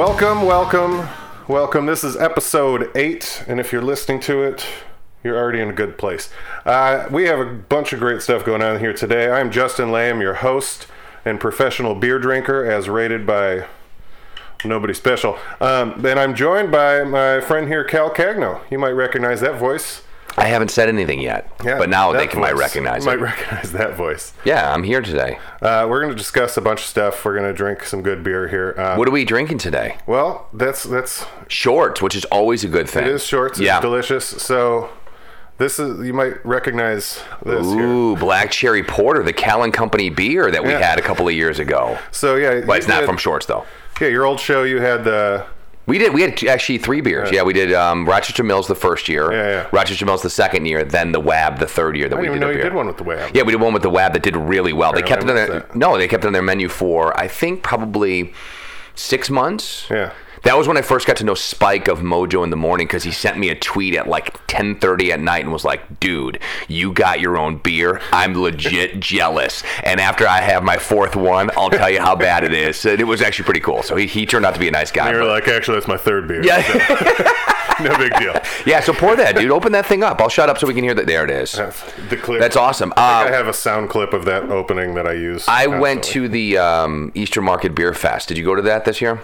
Welcome, welcome, welcome. This is episode eight, and if you're listening to it, you're already in a good place. Uh, we have a bunch of great stuff going on here today. I'm Justin Lamb, your host and professional beer drinker, as rated by nobody special. Um, and I'm joined by my friend here, Cal Cagno. You might recognize that voice. I haven't said anything yet, but now they can might recognize You it. might recognize that voice. yeah, I'm here today. Uh, we're going to discuss a bunch of stuff. We're going to drink some good beer here. Uh, What are we drinking today? well, that's that's Shorts, which is always a good thing. it is shorts. It's Yeah. delicious. So this is you might recognize this here. Ooh, Black Cherry Porter, the Callan Company beer that we Yeah. had a couple of years ago. So yeah, But it's you not from Shorts though. Yeah, your old show you had the We did. We had actually three beers. Yeah, we did um, Rochester Mills the first year. Yeah, yeah. Rochester Mills the second year. Then the Wab the third year that we didn't even did. know a you did one with the Wab. Yeah, we did one with the Wab that did really well. They kept it on their that? no, they kept it on their menu for I think probably six months. Yeah. That was when I first got to know Spike of Mojo in the morning because he sent me a tweet at like 10:30 at night and was like, "Dude, you got your own beer. I'm legit jealous." And after I have my fourth one, I'll tell you how bad it is. And it was actually pretty cool. So he, he turned out to be a nice guy. You were but- like, actually, that's my third beer. yeah, no big deal. yeah. So pour that, dude. Open that thing up. I'll shut up so we can hear that. There it is. The clip. That's awesome. I, Uh, I have a sound clip of that opening that I use. I went to the um, Eastern Market Beer Fest. Did you go to that this year?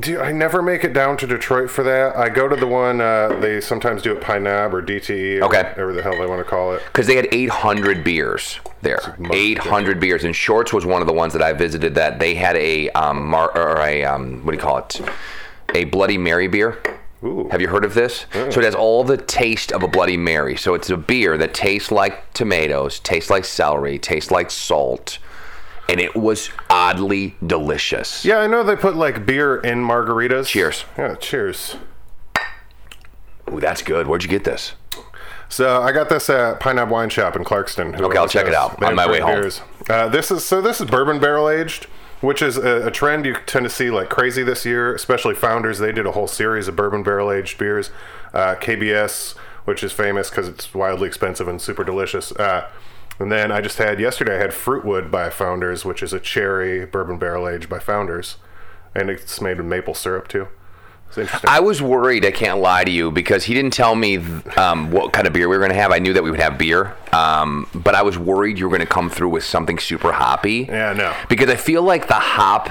Do I never make it down to Detroit for that? I go to the one uh, they sometimes do at Pine Knob or DTE or Okay. whatever the hell they want to call it. because they had 800 beers there. 800 beers, and Shorts was one of the ones that I visited. That they had a um, mar- or a um, what do you call it? A Bloody Mary beer. Ooh. Have you heard of this? So it has all the taste of a Bloody Mary. So it's a beer that tastes like tomatoes, tastes like celery, tastes like salt, and it was oddly delicious. Yeah, I know they put like beer in margaritas. Cheers. Yeah, cheers. Ooh, that's good. Where'd you get this? So I got this at Pine Knob Wine Shop in Clarkston. Okay, I'll check it out they on my way home. Uh, this is so this is bourbon barrel aged, which is a, a trend you tend to see like crazy this year. Especially Founders, they did a whole series of bourbon barrel aged beers. Uh, KBS, which is famous because it's wildly expensive and super delicious. Uh, and then I just had yesterday. I had Frootwood by Founders, which is a cherry bourbon barrel aged by Founders, and it's made with maple syrup too. It's interesting. I was worried. I can't lie to you because he didn't tell me um, what kind of beer we were going to have. I knew that we would have beer, um, but I was worried you were going to come through with something super hoppy. Yeah, no. Because I feel like the hop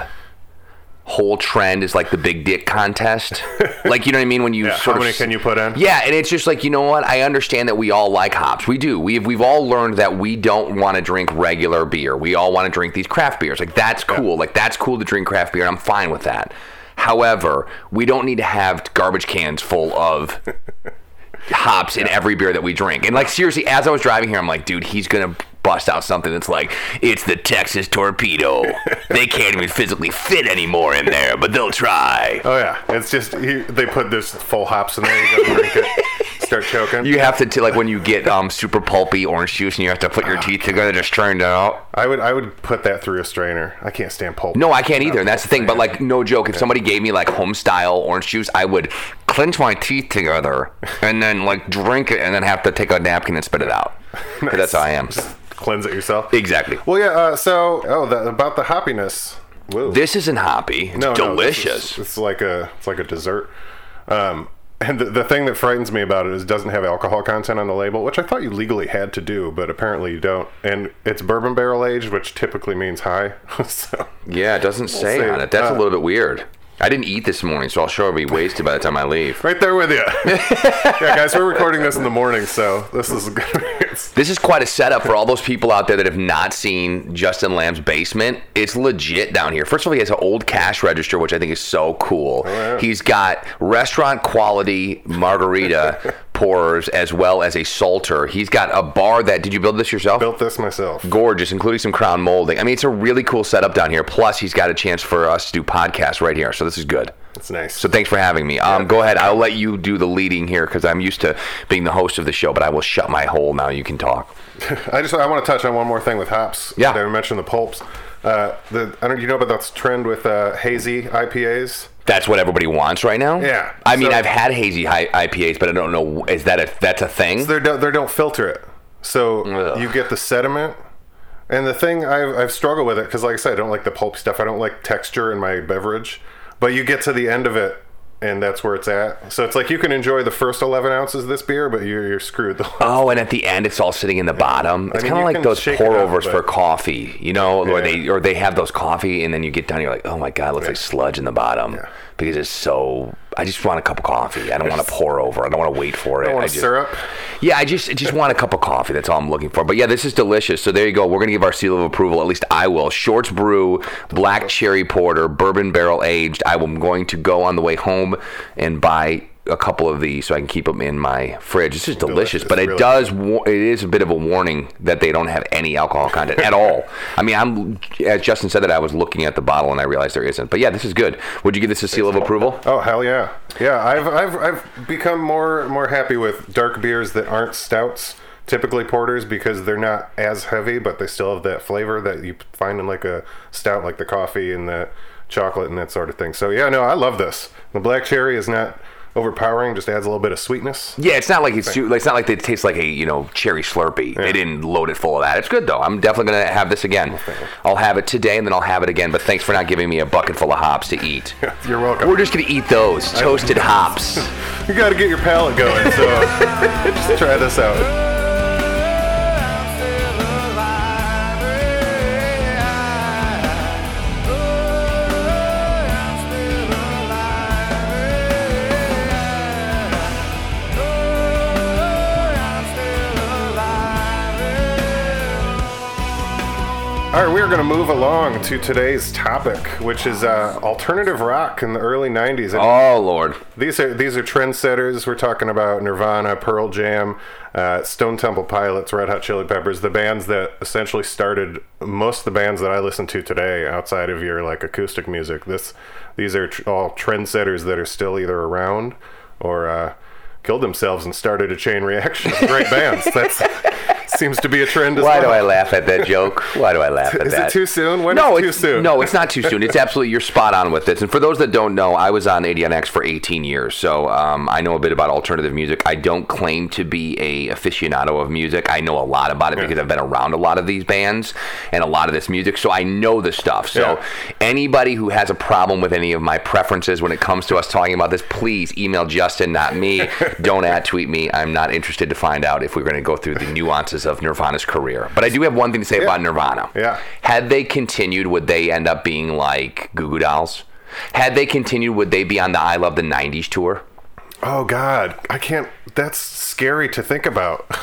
whole trend is like the big dick contest. like you know what I mean when you Yeah, sort how of many can you put in? Yeah, and it's just like you know what? I understand that we all like hops. We do. We've we've all learned that we don't want to drink regular beer. We all want to drink these craft beers. Like that's cool. Like that's cool to drink craft beer, and I'm fine with that. However, we don't need to have garbage cans full of hops in every beer that we drink. And like seriously, as I was driving here, I'm like, dude, he's gonna bust out something that's like, it's the Texas torpedo. they can't even physically fit anymore in there, but they'll try. Oh yeah, it's just he, they put this full hops in there. You gotta drink it, start choking. You have to, t- like when you get um, super pulpy orange juice and you have to put your teeth together to strain it out. I would I would put that through a strainer. I can't stand pulp. No, I can't either, and that's the thing. But like, no joke, if somebody gave me like home style orange juice, I would clench my teeth together and then like drink it and then have to take a napkin and spit it out. 'Cause That's how I am. Just cleanse it yourself. Exactly. Well, yeah. Uh, so oh, the, about the hoppiness. Whoa. This isn't hoppy. It's no, no, delicious. is- it's like a it's like a dessert. Um, and the, the thing that frightens me about it is it doesn't have alcohol content on the label, which I thought you legally had to do, but apparently you don't. And it's bourbon barrel aged, which typically means high. so yeah, it doesn't say see. on it. That's a Uh, little bit weird. I didn't eat this morning, so I'll sure be wasted by the time I leave. right there with you. yeah, guys, we're recording this in the morning, so this is good. This is quite a setup for all those people out there that have not seen Justin Lamb's basement. It's legit down here. First of all, he has an old cash register, which I think is so cool. Oh, yeah. He's got restaurant quality margarita pourers as well as a salter. He's got a bar that did you build this yourself? built this myself. Gorgeous, including some crown molding. I mean, it's a really cool setup down here. Plus, he's got a chance for us to do podcasts right here. So this is good. It's nice. So thanks for having me. Um, go ahead. I'll let you do the leading here because I'm used to being the host of the show, but I will shut my hole now. You can talk. I just I want to touch on one more thing with hops. Yeah. I mentioned the pulps. Uh, the I don't you know about that trend with uh, hazy IPAs. That's what everybody wants right now. Yeah. I mean, So- I've had hazy IPAs, but I don't know. Is that a that's a thing? They don't they don't filter it, so Ugh. you get the sediment. And the thing I've, I've struggled with it because, like I said, I don't like the pulp stuff. I don't like texture in my beverage. but you get to the end of it. And that's where it's at. So it's like you can enjoy the first 11 ounces of this beer, but you're, you're screwed. The Oh, and at the end, it's all sitting in the bottom. It's mean, kind of like those pour overs for coffee, you know, or they or they have those coffee, and then you get down, you're like, oh my god, it looks like sludge in the bottom Yeah. Because it's so. I just want a cup of coffee. I don't want to pour over. I don't want to wait for it. I want I just, syrup. Yeah, I just I just want a cup of coffee. That's all I'm looking for. But yeah, this is delicious. So there you go. We're gonna give our seal of approval. At least I will. Shorts Brew, Black Cherry Porter, Bourbon Barrel Aged. I am going to go on the way home and buy a couple of these so I can keep them in my fridge. It's just delicious, Delicious, but it really does. Wa- it is a bit of a warning that they don't have any alcohol content at all. I mean, I'm as Justin said that I was looking at the bottle and I realized there isn't. But yeah, this is good. Would you give this a seal of approval? Oh hell yeah, yeah! I've I've I've become more more happy with dark beers that aren't stouts, typically porters, because they're not as heavy, but they still have that flavor that you find in like a stout, like the coffee and the chocolate and that sort of thing. So yeah, no, I love this. The black cherry is not overpowering; just adds a little bit of sweetness. Yeah, it's not like it's too, it's not like it tastes like a you know cherry Slurpee. They didn't load it full of that. It's good though. I'm definitely gonna have this again. I'll have it today and then I'll have it again. But thanks for not giving me a bucket full of hops to eat. You're welcome. We're just gonna eat those toasted hops. you got to get your palate going. So just try this out. All right, we are going to move along to today's topic, which is uh, alternative rock in the early '90s. And Oh lord. These are these are trendsetters. We're talking about Nirvana, Pearl Jam, uh, Stone Temple Pilots, Red Hot Chili Peppers, the bands that essentially started most of the bands that I listen to today, outside of your like acoustic music. This these are tr- all trendsetters that are still either around or uh, killed themselves and started a chain reaction of great bands. That's seems to be a trend. As Why do. I laugh at that joke? Why do I laugh at Is that? it too soon? When no, is too it's, soon? No, it's not too soon. It's absolutely you're spot on with this. And for those that don't know, I was on 89X for 18 years, so um, I know a bit about alternative music. I don't claim to be a aficionado of music. I know a lot about it because I've been around a lot of these bands and a lot of this music, so I know the stuff. So Yeah. anybody who has a problem with any of my preferences when it comes to us talking about this, please email Justin, not me. don't at tweet me. I'm not interested to find out if we're going to go through the nuances of Nirvana's career. But I do have one thing to say about Nirvana. Yeah. Had they continued, would they end up being like Goo Goo Dolls? Had they continued, would they be on the I Love the 90s tour? Oh God, I can't. That's scary to think about.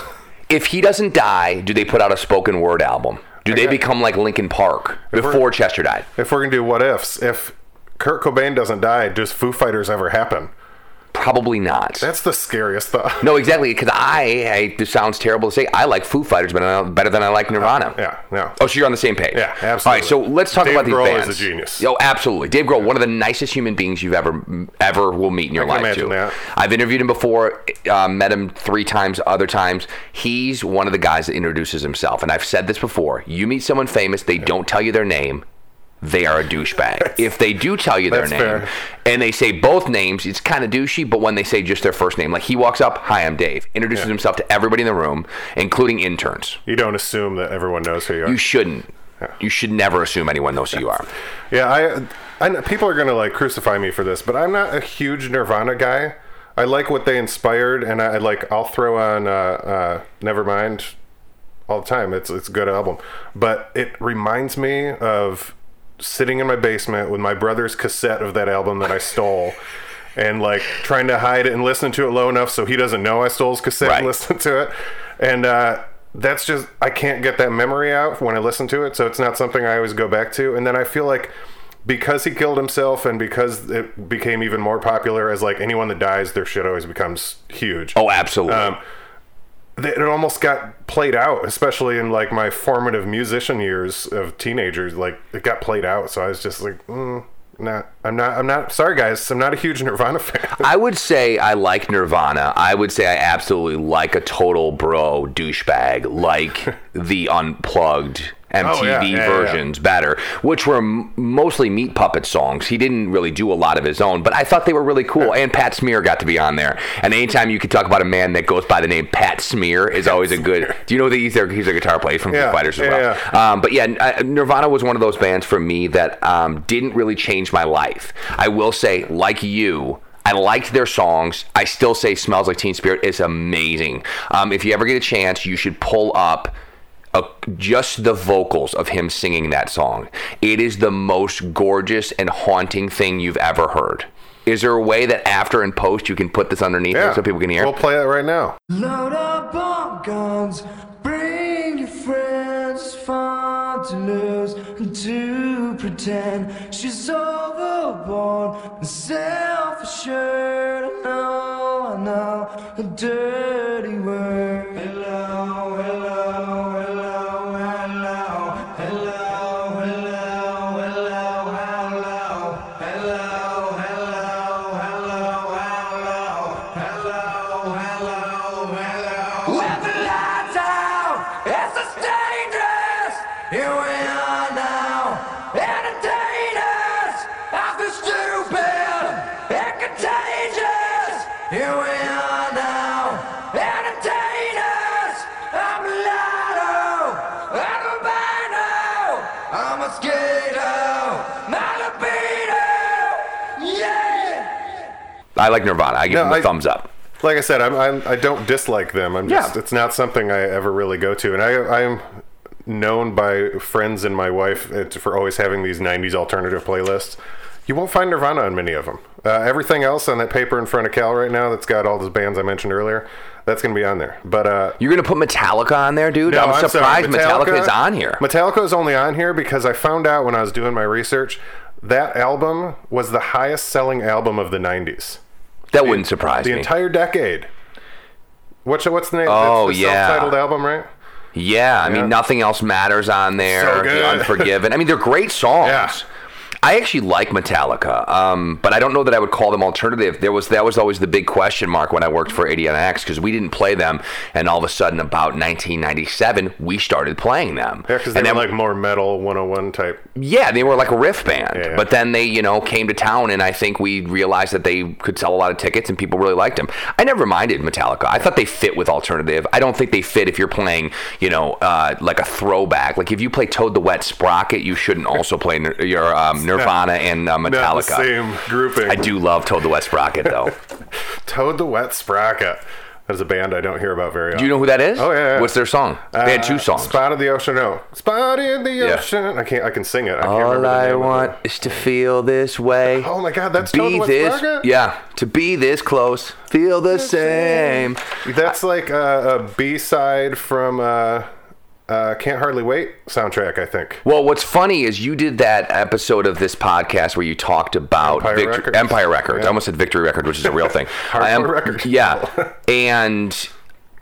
If he doesn't die, do they put out a spoken word album? Do they become like Linkin Park before Chester died? if we're gonna do what ifs, if Kurt Cobain doesn't die, does Foo Fighters ever happen? Probably not. That's the scariest thought. no, exactly. Because I, I, this sounds terrible to say, I like Foo Fighters better, better than I like Nirvana. Yeah, no. Oh, so you're on the same page. Yeah, absolutely. All right, so let's talk about Dave about these Grohl is a genius. Oh, absolutely. Dave Grohl, one of the nicest human beings you've ever ever will meet in your life. imagine too. that. I've interviewed him before, uh, met him three times, other times. He's one of the guys that introduces himself, and I've said this before. You meet someone famous, they don't tell you their name. They are a douchebag. if they do tell you their That's name fair. and they say both names, it's kind of douchey. But when they say just their first name, like he walks up, "Hi, I'm Dave," introduces Yeah. himself to everybody in the room, including interns. You don't assume that everyone knows who you are. You shouldn't. You should never assume anyone knows who you are. yeah, I, I. know- People are gonna like crucify me for this, but I'm not a huge Nirvana guy. I like what they inspired, and I like. I'll throw on uh, uh, Nevermind all the time. It's it's a good album, but it reminds me of sitting in my basement with my brother's cassette of that album that I stole. And like trying to hide it and listen to it low enough so he doesn't know I stole his cassette Right. and listen to it. And uh, that's just I can't get that memory out when I listen to it, so it's not something I always go back to. And then I feel like because he killed himself and because it became even more popular as like anyone that dies, their shit always becomes huge. Oh, absolutely. Um, it almost got played out, especially in like my formative musician years of teenagers. Like it got played out, so I was just like, mm, not. I'm not. I'm not. Sorry, guys. I'm not a huge Nirvana fan. I would say I like Nirvana. I would say I absolutely like a total bro douchebag, like the unplugged MTV Oh, yeah, yeah, yeah. versions better, which were m- mostly Meat Puppet songs. He didn't really do a lot of his own, but I thought they were really cool. And Pat Smear got to be on there. And anytime you could talk about a man that goes by the name Pat Smear is always a good. Do you know that he's a, he's a guitar player from Yeah, Foo Fighters as yeah, well? Um, but yeah, uh, Nirvana was one of those bands for me that um, didn't really change my life. I will say, like you. I liked their songs. I still say "Smells Like Teen Spirit" is amazing. Um, if you ever get a chance, you should pull up a, just the vocals of him singing that song. It is the most gorgeous and haunting thing you've ever heard. Is there a way that after and post you can put this underneath it Yeah. so people can hear? We'll play it right now. Load up on guns, bring your friends. It's fun to lose and to pretend she's overboard and self-assured. I know, I know, a dirty word. Hello, hello, hello, like Nirvana. I give No, them a I- thumbs up. Like I said, I'm, I'm I don't dislike them. I'm just Yeah. it's not something I ever really go to, and I I'm known by friends and my wife uh, for always having these '90s alternative playlists. You won't find Nirvana on many of them. Uh, everything else on that paper in front of Cal right now that's got all those bands I mentioned earlier, that's going to be on there. But uh, You're gonna put Metallica on there, dude? no, I'm, sorry, surprised Metallica, is on here. Metallica is only on here because I found out when I was doing my research that album was the highest selling album of the '90s. That wouldn't surprise The me. The entire decade. What's what's the name? Oh, it's the yeah. self-titled album, right? Yeah, I Yeah. mean, nothing else matters on there. So The. Unforgiven. I mean, they're great songs. Yeah. I actually like Metallica, um, but I don't know that I would call them alternative. There was that was always the big question mark when I worked for 89X because we didn't play them, and all of a sudden, about 1997, we started playing them. Yeah, because they and were then, like more metal 101 type. yeah, they were like a riff band. Yeah. But then they, you know, came to town, and I think we realized that they could sell a lot of tickets, and people really liked them. I never minded Metallica. I thought they fit with alternative. I don't think they fit if you're playing, you know, uh, like a throwback. Like if you play Toad the Wet Sprocket, you shouldn't also play your um, Nirvana and uh, Metallica. same grouping. I do love Toad the Wet Sprocket, though. Toad the Wet Sprocket. That is a band I don't hear about very often. do you know who that is? Oh, yeah, yeah. What's their song? They had two Uh, songs. Spot of the Ocean. No. Spot in the Yeah. Ocean. I can't. I can sing it. I can't All remember the I name of want is to feel this way. Oh my God, that's Toad be the Wet this, Sprocket? yeah, to be this close, feel the same. That's like a, a B side from uh, uh, Can't Hardly Wait soundtrack, I think. Well, what's funny is you did that episode of this podcast where you talked about Empire Victor- Records. Empire Records. I almost said Victory Records, which is a real thing. Hardcore I am- Records. Yeah, and.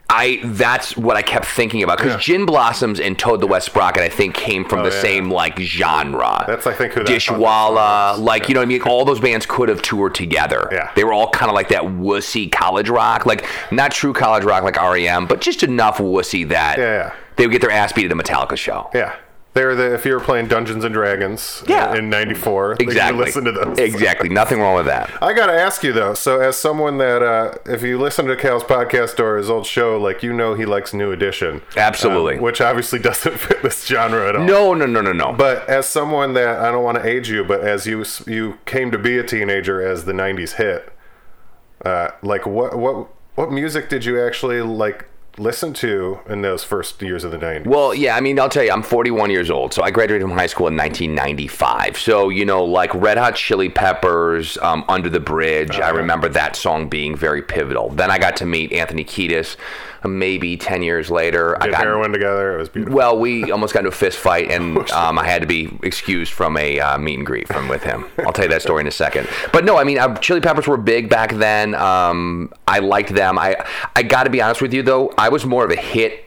I that's what I kept thinking about because Yeah. Gin Blossoms and Toad the Wet Sprocket I think came from the yeah. same like genre. That's, I think, who that Dishwalla, is. like you know what I mean. All those bands could have toured together. Yeah. they were all kind of like that wussy college rock, like not true college rock like REM, but just enough wussy that Yeah, yeah. They would get their ass beat at a Metallica show. Yeah. They're the if you were playing Dungeons and Dragons Yeah. in '94, Exactly. you listen to those. Exactly. Nothing wrong with that. I gotta ask you though. So, as someone that, uh, if you listen to Cal's podcast or his old show, like you know, he likes New Edition, Absolutely. um, which obviously doesn't fit this genre at all. No, no, no, no, no. But as someone that I don't want to age you, but as you you came to be a teenager as the '90s hit, uh, like what what what music did you actually like listen to in those first years of the '90s? Well, yeah, I mean, I'll tell you, I'm 41 years old, so I graduated from high school in 1995. So, you know, like Red Hot Chili Peppers, um, Under the Bridge, I remember that song being very pivotal. Then I got to meet Anthony Kiedis maybe 10 years later. I Did got heroin together. It was beautiful. Well, we almost got into a fist fight, and um, I had to be excused from a uh, meet and greet from with him. I'll tell you that story in a second. But no, I mean, uh, Chili Peppers were big back then. Um, I liked them. I I got to be honest with you though, I was more of a hit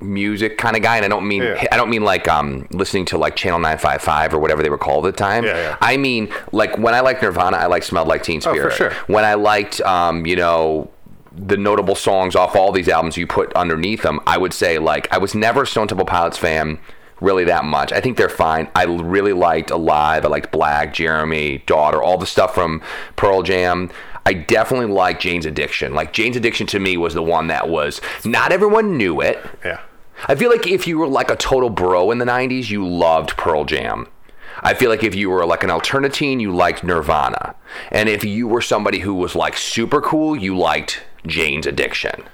music kind of guy, and I don't mean Yeah. I don't mean like um, listening to like Channel 955 or whatever they were called at the time. Yeah, yeah. I mean, like when I liked Nirvana, I liked Smelled Like Teen Oh, for Spirit. sure. When I liked, um, you know, the notable songs off all these albums you put underneath them, I would say like I was never a Stone Temple Pilots fan. really that much. I think they're fine. I really liked Alive. I liked Black, Jeremy, Daughter, all the stuff from Pearl Jam. I definitely like Jane's Addiction. Like Jane's Addiction to me was the one that was not everyone knew it. Yeah. I feel like if you were like a total bro in the 90s, you loved Pearl Jam. I feel like if you were like an alternatine, you liked Nirvana. And if you were somebody who was like super cool, you liked Jane's Addiction.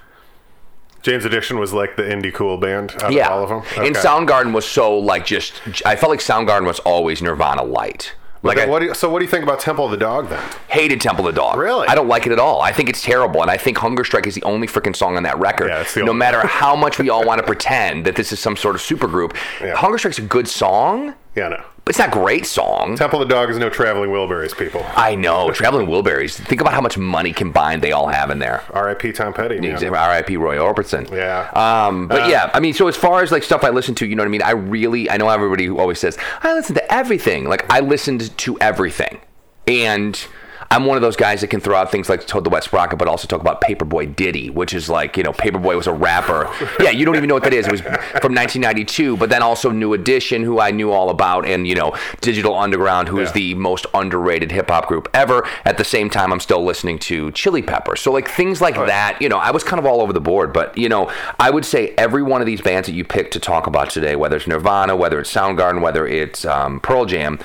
Jane's Addiction was like the indie cool band out Yeah. of all of them. And Soundgarden was so like just I felt like Soundgarden was always Nirvana light. Like I what do you, so what do you think about Temple of the Dog then? hated Temple of the Dog. Really? I don't like it at all. I think it's terrible and I think Hunger Strike is the only freaking song on that record. Yeah, it's the no only- matter how much we all want to pretend that this is some sort of supergroup, Yeah. Hunger Strike's a good song, Yeah, no. But it's not a great song. Temple of the Dog is no traveling Wilburys, people. I know. Traveling Wilburys. Think about how much money combined they all have in there. R.I.P. Tom Petty. man. R.I.P. Roy Orbison. Yeah. Um, but Uh, yeah, I mean, so as far as like stuff I listen to, you know what I mean? I really, I know everybody who always says, I listen to everything. Like, I listened to everything. And I'm one of those guys that can throw out things like Toad the Wet Sprocket, but also talk about Paperboy Ditty, which is like, you know, Paperboy was a rapper. yeah, you don't even know what that is. It was from 1992, but then also New Edition, who I knew all about, and, you know, Digital Underground, who is Yeah. the most underrated hip hop group ever. At the same time, I'm still listening to Chili Pepper. So, like, things like that, you know, I was kind of all over the board. But, you know, I would say every one of these bands that you picked to talk about today, whether it's Nirvana, whether it's Soundgarden, whether it's um, Pearl Jam,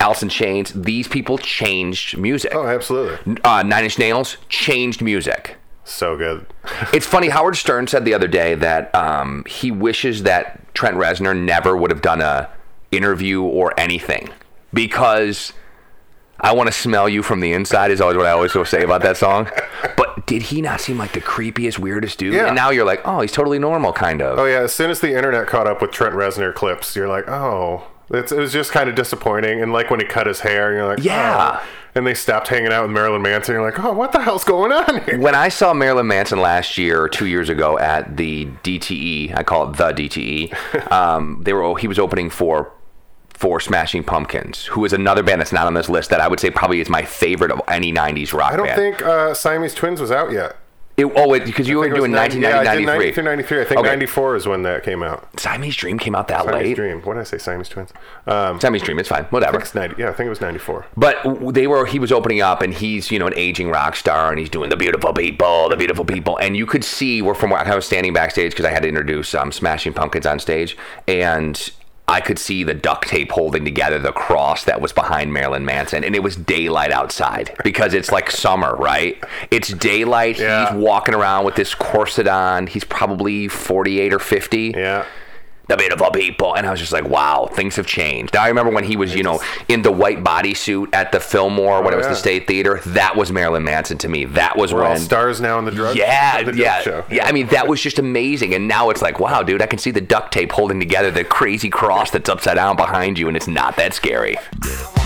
Alice in Chains, these people changed music. Oh, absolutely. Uh, Nine Inch Nails changed music. So good. It's funny. Howard Stern said the other day that um, he wishes that Trent Reznor never would have done a interview or anything because I want to smell you from the inside is always what I always will say about that song. But did he not seem like the creepiest, weirdest dude? Yeah. And now you're like, oh, he's totally normal, kind of. Oh yeah, as soon as the internet caught up with Trent Reznor clips, you're like, oh, it's, it was just kind of disappointing. And like when he cut his hair, you're like, Yeah. oh. And they stopped hanging out with Marilyn Manson. You're like, oh, what the hell's going on here? When I saw Marilyn Manson last year or two years ago at the DTE, I call it the DTE. Um, they were he was opening for for Smashing Pumpkins, who is another band that's not on this list that I would say probably is my favorite of any '90s rock I don't band. think uh, Siamese Twins was out yet. It, oh, wait, because you I were think it was doing 90 yeah, I did 1993. 93. I think Okay. 94 is when that came out. Siamese Dream came out that Siamese late. Dream. What did I say? Siamese Twins. Um, Siamese Dream, it's fine, whatever. it's 90. Yeah, I think it was 94. But they were he was opening up and he's you know an aging rock star and he's doing the beautiful people, the beautiful people, and you could see where from where I was standing backstage because I had to introduce um, Smashing Pumpkins on stage and. I could see the duct tape holding together the cross that was behind Marilyn Manson, and it was daylight outside because it's like summer, right? It's daylight. Yeah. He's walking around with this corset on. He's probably 48 or 50 Yeah. The beautiful people. And I was just like, wow, things have changed. I remember when he was, you know, in the white bodysuit at the Fillmore when it was Oh, yeah. the State Theater. That was Marilyn Manson to me. That was We're all when. stars now in the drug. yeah, the drug yeah, show. yeah. I mean, that was just amazing. And now it's like, wow, dude, I can see the duct tape holding together the crazy cross that's upside down behind you, and it's not that scary. I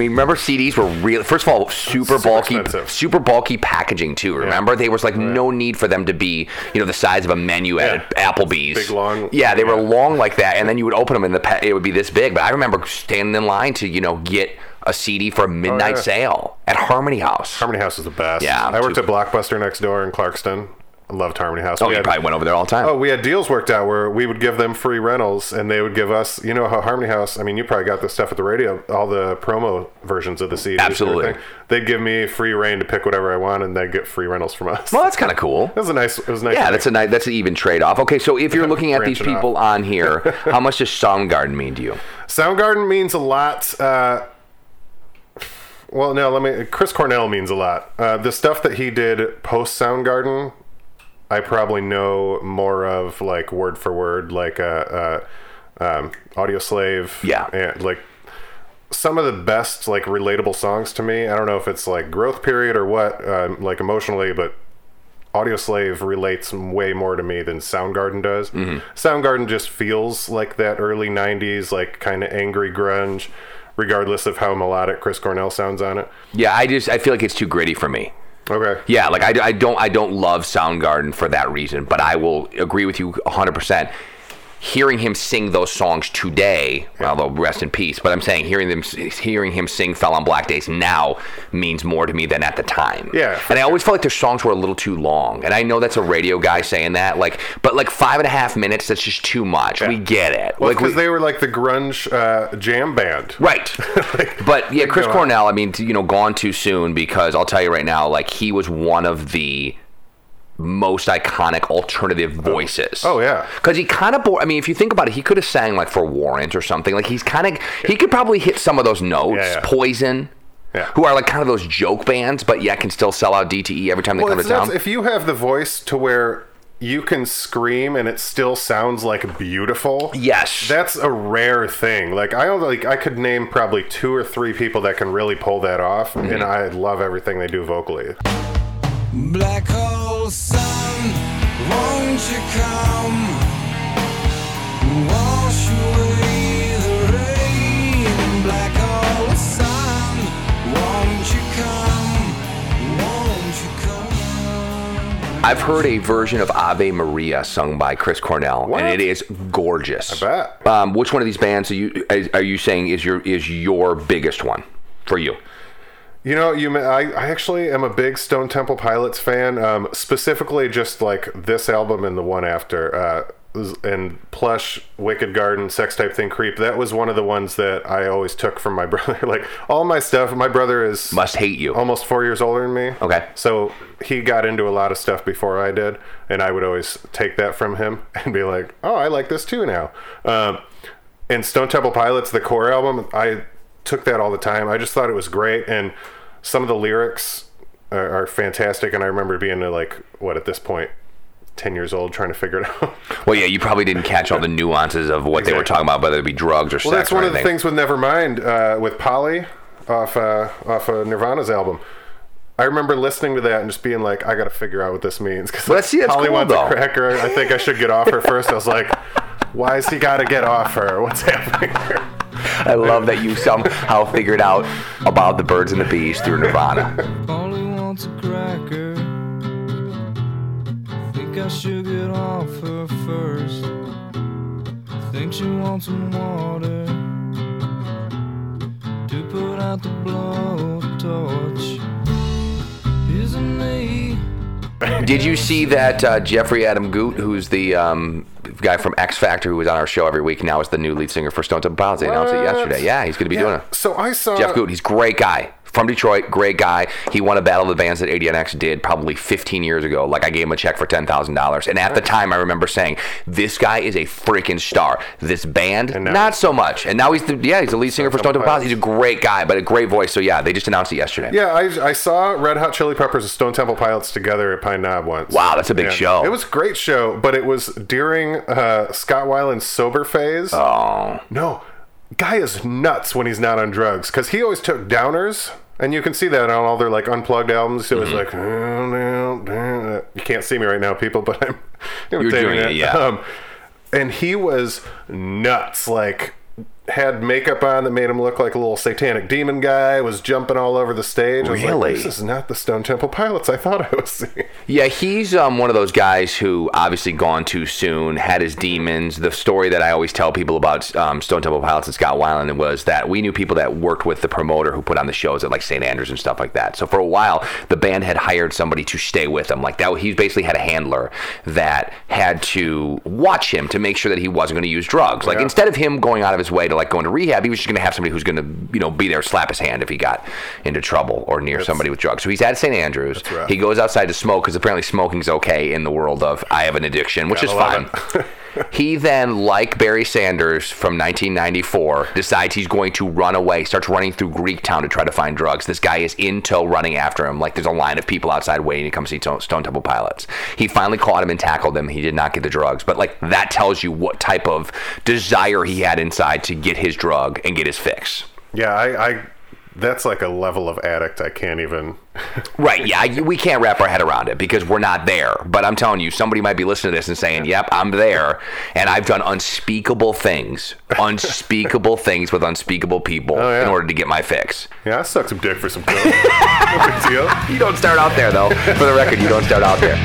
mean, remember CDs were real. First of all, super, Super bulky, expensive. super bulky packaging too. Remember, there was like no need for them to be, you know, the size of a menu at Applebee's. Big, long- Yeah, they were long like that, and then you would open them, and the pa- it would be this big. But I remember standing in line to, you know, get a CD for a oh, midnight Oh, yeah. sale at Harmony House. Harmony House is the best. Yeah, I worked too. at Blockbuster next door in Clarkston. I loved Harmony House. oh, We you had- probably went over there all the time. Oh, we had deals worked out where we would give them free rentals, and they would give us. You know how Harmony House. I mean, you probably got this stuff at the radio. All the promo versions of the CDs. and Absolutely. They'd give me free reign to pick whatever I want, and they'd get free rentals from us. well, that's kind of cool. It was a nice. It was nice. Yeah, that's a nice, that's an even trade off. Okay, so if you're looking at these people on here, how much does Soundgarden mean to you? Soundgarden means a lot. Uh, well, no, let me. Chris Cornell means a lot. Uh, the stuff that he did post Soundgarden, I probably know more of, like word for word, like uh, uh, um, Audioslave. Yeah. and like some of the best, like relatable songs to me. I don't know if it's like growth period or what, um, like emotionally, but Audioslave relates way more to me than Soundgarden does. Mm-hmm. Soundgarden just feels like that early '90s, like kind of angry grunge, regardless of how melodic Chris Cornell sounds on it. Yeah, I just I feel like it's too gritty for me. Okay. Yeah, like I, I don't I don't love Soundgarden for that reason, but I will agree with you 100%. Hearing him sing those songs today, although rest in peace, but I'm saying hearing them hearing him sing "Fell on Black Days" now means more to me than at the time. Yeah, and I always felt like their songs were a little too long, and I know that's a radio guy saying that, like, but like five and a half minutes, that's just too much. We get it. Well, like because we- they were like the grunge uh, jam band. Right. Like, but yeah, Chris. Cornell, I mean, you know, gone too soon because I'll tell you right now, like, he was one of the most iconic alternative voices. Oh, yeah. Because he kind of bore, I mean, if you think about it, he could have sang like for Warrant or something. Like, he's kind of, he could probably hit some of those notes. Yeah, yeah. Poison. Yeah. Who are like kind of those joke bands, but yet can still sell out DTE every time they Well, come to town. If you have the voice to where you can scream and it still sounds like beautiful. Yes. That's a rare thing. Like I like I could name probably two or three people that can really pull that off, Mm-hmm. and I love everything they do vocally. Black hole sun, won't you come? Wash away the rain. Black hole sun, won't you come? Won't you come? I've heard a version of Ave Maria sung by Chris Cornell, What? and it is gorgeous. I bet. Um, which one of these bands are you are you saying is your is your biggest one for you? You know, you I, I actually am a big Stone Temple Pilots fan. Um, specifically, just like this album and the one after, uh, and Plush, Wicked Garden, Sex Type Thing, Creep. That was one of the ones that I always took from my brother. like all my stuff. My brother is Must hate you. almost four years older than me. Okay. So he got into a lot of stuff before I did, and I would always take that from him and be like, "Oh, I like this too now." Um, and Stone Temple Pilots, the core album, I took that all the time. I just thought it was great, and some of the lyrics are, are fantastic. And I remember being uh, like, what at this point, ten years old, trying to figure it out. Well, yeah, you probably didn't catch all the nuances of what they were talking about, whether it be drugs or Well, sex that's one of the things with Nevermind uh, with Polly off uh, off uh, Nirvana's album. I remember listening to that and just being like, I got to figure out what this means. Because Well, that's- see, Polly cool, wants though. a cracker. I think I should get off her first. I was like, why has he got to get off her? What's happening here? I love that you somehow figured out about the birds and the bees through Nirvana. Polly wants a cracker. Think I should get off her first. Think she wants some water to put out the blowtorch. Isn't me? Did you see that uh, Jeffrey Adam Gutt, who's the um, guy from X Factor, who was on our show every week, now is the new lead singer for Stone Temple Pilots? They announced it yesterday. Yeah, he's going to be doing it. So I saw Jeff Gutt, he's a great guy from Detroit, great guy. He won a battle of the bands that 89X did probably 15 years ago. Like I gave him a check for ten thousand dollars, and at the time I remember saying, "This guy is a freaking star." This band, not so much. And now he's the yeah, he's the lead singer for Stone Temple Temple Pilots. He's a great guy, but a great voice. So yeah, they just announced it yesterday. Yeah, I, I saw Red Hot Chili Peppers and Stone Temple Pilots together at Pine Knob once. Wow, that's a big And show. It was a great show, but it was during uh, Scott Weiland's sober phase. Oh, No, guy is nuts when he's not on drugs because he always took downers, and you can see that on all their like unplugged albums. He was like, you can't see me right now, people, but I'm imitating doing it, yeah. Um, and he was nuts, like had makeup on that made him look like a little satanic demon guy. Was jumping all over the stage. Was like, Really? this is not the Stone Temple Pilots I thought I was seeing. Yeah, he's um, one of those guys who obviously gone too soon, had his demons. The story that I always tell people about um, Stone Temple Pilots and Scott Weiland was that we knew people that worked with the promoter who put on the shows at like St. Andrews and stuff like that. So for a while, the band had hired somebody to stay with them. Like that, he basically had a handler that had to watch him to make sure that he wasn't going to use drugs. Like Yeah. instead of him going out of his way to like going to rehab, he was just going to have somebody who's going to you know be there, slap his hand if he got into trouble or near somebody with drugs. So he's at St. Andrews. He goes outside to smoke because apparently smoking's okay in the world of I have an addiction, which is fine. he then, like Barry Sanders from 1994, decides he's going to run away, starts running through Greektown to try to find drugs. This guy is in tow running after him. Like there's a line of people outside waiting to come see Stone Temple Pilots. He finally caught him and tackled him. He did not get the drugs, but like that tells you what type of desire he had inside to get his drug and get his fix. Yeah, I, I that's like a level of addict I can't even. Right. Yeah. I- We can't wrap our head around it because we're not there. But I'm telling you, somebody might be listening to this and saying, "Yep, I'm there," and I've done unspeakable things, unspeakable things with unspeakable people Oh, yeah. in order to get my fix. Yeah, I sucked some dick for some pills. no. You don't start out there, though. For the record, you don't start out there.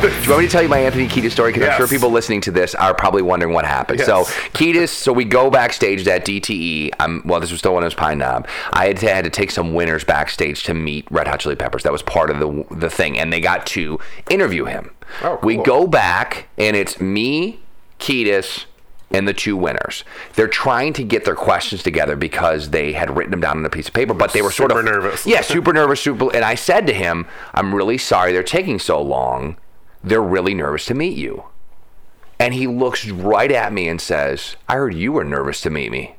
Do you want me to tell you my Anthony Kiedis story? Because I'm sure people listening to this are probably wondering what happened. Yes. So Kiedis, so we go backstage at DTE. I'm well, this was still when it was Pine Knob. I had to, had to take some winners backstage to meet Red Hot Chili Peppers. That was part of the the thing, and they got to interview him. Oh, We go back, and it's me, Kiedis, and the two winners. They're trying to get their questions together because they had written them down on a piece of paper, but they were sort of nervous. Yeah, super nervous, super. And I said to him, "I'm really sorry they're taking so long. They're really nervous to meet you." And he looks right at me and says, "I heard you were nervous to meet me."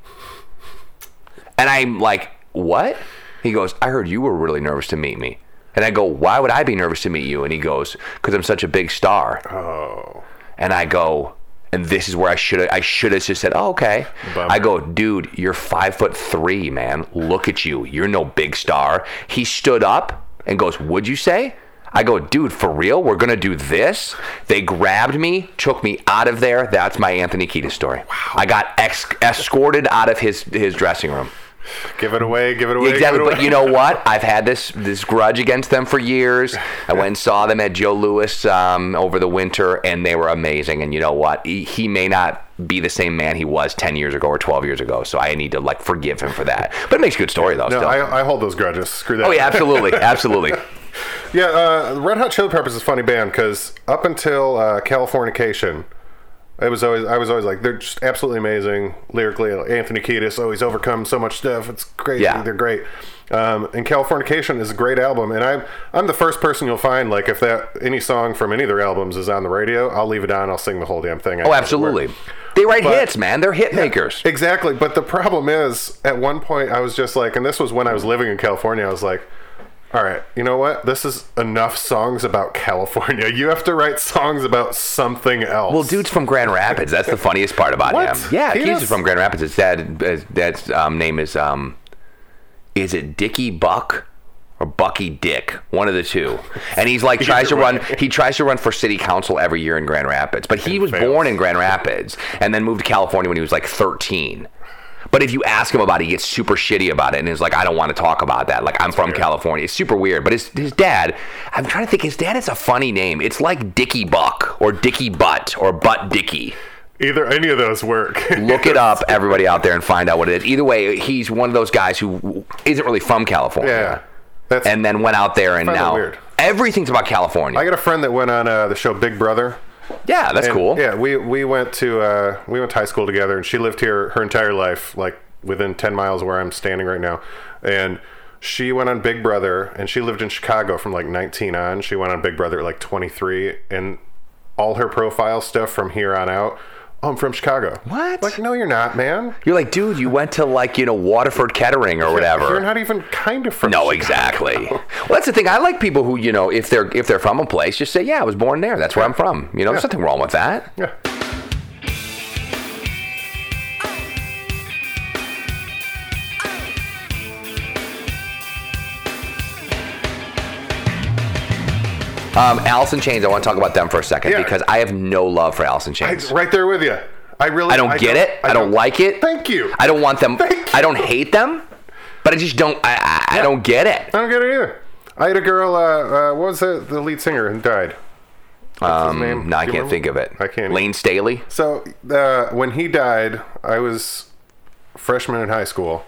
And I'm like, "What?" He goes, "I heard you were really nervous to meet me." And I go, "Why would I be nervous to meet you?" And he goes, "Because I'm such a big star." Oh, And I go, and this is where I should have I should have just said, oh, okay. Bummer. I go, dude, you're five foot three, man. Look at you. You're no big star. He stood up and goes, Would you say? I go, dude, for real? We're gonna do this? They grabbed me, took me out of there. That's my Anthony Kiedis story. Wow. I got ex- escorted out of his his dressing room. give it away, give it away. Exactly, it but away. you know what? I've had this this grudge against them for years. I went and saw them at Joe Louis um, over the winter, and they were amazing. And you know what? He, he may not be the same man he was ten years ago or twelve years ago, so I need to like forgive him for that. But it makes a good story though. No. I, I hold those grudges. Screw that. oh yeah, absolutely, absolutely. Yeah, uh, Red Hot Chili Peppers is a funny band because up until uh, Californication, it was always I was always like they're just absolutely amazing lyrically. Anthony Kiedis always overcomes so much stuff. It's crazy. Yeah. They're great. Um, and Californication is a great album, and I'm I'm the first person you'll find like if that any song from any of their albums is on the radio, I'll leave it on. I'll sing the whole damn thing. Oh, absolutely. They write But- hits, man. They're hit makers. Exactly. But the problem is, at one point, I was just like, and this was when I was living in California, I was like, all right, you know what? This is enough songs about California. You have to write songs about something else. Well, dude's from Grand Rapids. That's the funniest part about What? him. Yeah, He is from Grand Rapids. His dad, his dad's um, name is um, is it Dickie Buck or Bucky Dick? One of the two. And he's like tries to run. He tries to run for city council every year in Grand Rapids. But he was born in Grand Rapids and then moved to California when he was like 13. But if you ask him about it, he gets super shitty about it and is like, I don't want to talk about that. Like, I'm from weird. California. It's super weird. But his, his dad, I'm trying to think, his dad is a funny name. It's like Dickie Buck or Dickie Butt or Butt Dickie. Either any of those work. Look it up, everybody out there, and find out what it is. Either way, he's one of those guys who isn't really from California. yeah. That's. And then went out there and now weird. everything's about California. I got a friend that went on uh, the show Big Brother. Yeah, that's And, cool. Yeah, we we went to uh, we went to high school together, and she lived here her entire life, like within ten miles of where I'm standing right now. And she went on Big Brother, and she lived in Chicago from like 19 on. She went on Big Brother at like 23, and all her profile stuff from here on out. Oh, I'm from Chicago. What? Like, no, you're not, man. You're like, dude, you went to like, you know, Waterford Kettering or whatever. You're not even kind of from. no, Chicago. exactly. Well, that's the thing. I like people who, you know, if they're if they're from a place, just say, "Yeah, I was born there. That's where I'm from." You know, there's nothing wrong with that. Yeah. Um, Alice in Chains. I want to talk about them for a second Yeah. because I have no love for Alice in I, right there with you. I really. I don't get it. I, don't, like it. Thank you. I don't want them. Thank you. I don't hate them, but I just don't. I, I, I don't get it. I don't get it either. I had a girl. Uh, uh, what was the, the lead singer who died? What's his name? Um, no, I can't remember? think of it. I can't. Layne Staley. So uh, when he died, I was freshman in high school,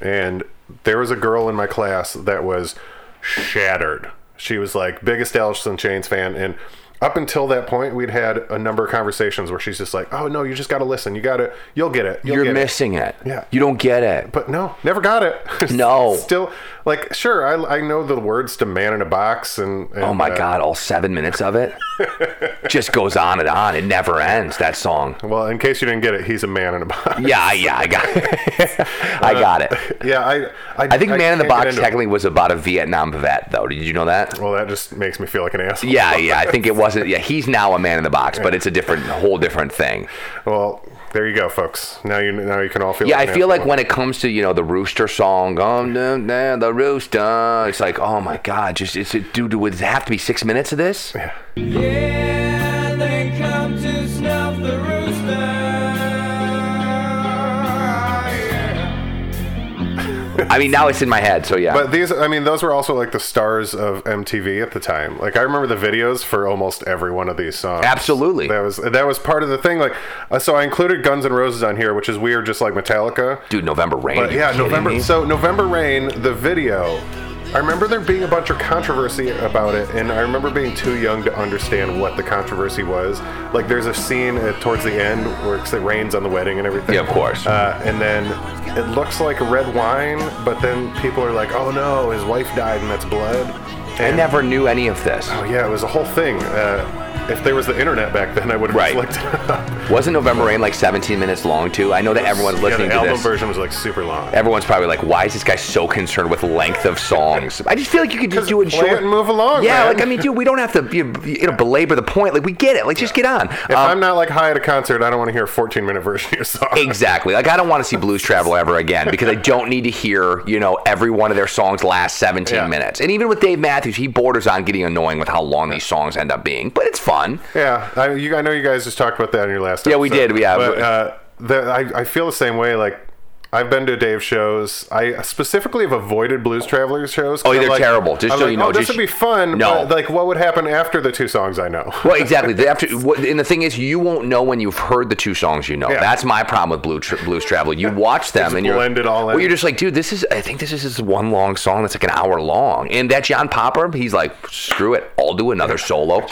and there was a girl in my class that was shattered. She was like biggest Alice in Chains fan, and up until that point, we'd had a number of conversations where she's just like, "Oh no, you just got to listen. You got to, you'll get it. You'll You're get it." missing it. Yeah. You don't get it. But no, never got it. No. Still, like, sure, I, I know the words to "Man in a Box" and, and Oh my uh, God! All seven minutes of it just goes on and on. It never ends. That song. Well, in case you didn't get it, he's a man in a box. Yeah, I- yeah, I got it. I got it. yeah, I, I, I think Man in the Box into it. technically was about a Vietnam vet, though. Did you know that? Well, that just makes me feel like an asshole. Yeah, yeah. I think it wasn't. Yeah, he's now a Man in the Box, but it's a different, whole different thing. Well, there you go, folks. Now you now you can all feel. Yeah, I like an feel like asshole. when it comes to you know the Rooster song, um, dum, dum, the Rooster, it's like, oh my God, just it's it, dude, would it have to be six minutes of this? Yeah, they I mean, now it's in my head, so yeah. But these, I mean, those were also like the stars of MTV at the time. Like I remember the videos for almost every one of these songs. Absolutely. that was that was part of the thing. Like, uh, so I included Guns N' Roses on here, which is weird, just like Metallica. dude, November Rain. But yeah, November. me? So November Rain, the video. I remember there being a bunch of controversy about it, and I remember being too young to understand what the controversy was. Like, there's a scene at, towards the end where it rains on the wedding and everything. Yeah, of course. Uh, and then it looks like red wine, but then people are like, "Oh no, his wife died, and that's blood." I never knew any of this. Oh yeah, it was a whole thing. Uh, if there was the internet back then, I would have Right. just looked it up. Wasn't November Rain like 17 minutes long too? I know that everyone's listening to this. yeah, the to album this. version was like super long. Everyone's probably like, why is this guy so concerned with length of songs? I just feel like you could just do it short. and move along, Yeah, man. like I mean, dude, we don't have to you, know belabor the point. Like we get it. Like just get on. If Um, I'm not like high at a concert, I don't want to hear a 14 minute version of your song. Exactly. Like I don't want to see Blues Travel ever again because I don't need to hear, you know, every one of their songs last 17 Yeah. minutes. And even with Dave Matthews, he borders on getting annoying with how long these songs end up being. But it's fun. Yeah, I, you, I know you guys just talked about that in your last. Yeah, we did, yeah. But uh, the, I, I feel the same way. Like I've been to Dave shows. I specifically have avoided Blues Travelers shows. Oh, they're like- terrible. Just I'm so like, you know, oh, this would be fun. No. but, like what would happen after the two songs I know? Well, exactly. The After, what- and the thing is, you won't know when you've heard the two songs you know. Yeah. That's my problem with Blue Tra- Blues Travel. You watch them and you're it all Well, in. you're just like, dude, this is. I think this is just one long song that's like an hour long. And that John Popper, he's like, screw it, I'll do another solo.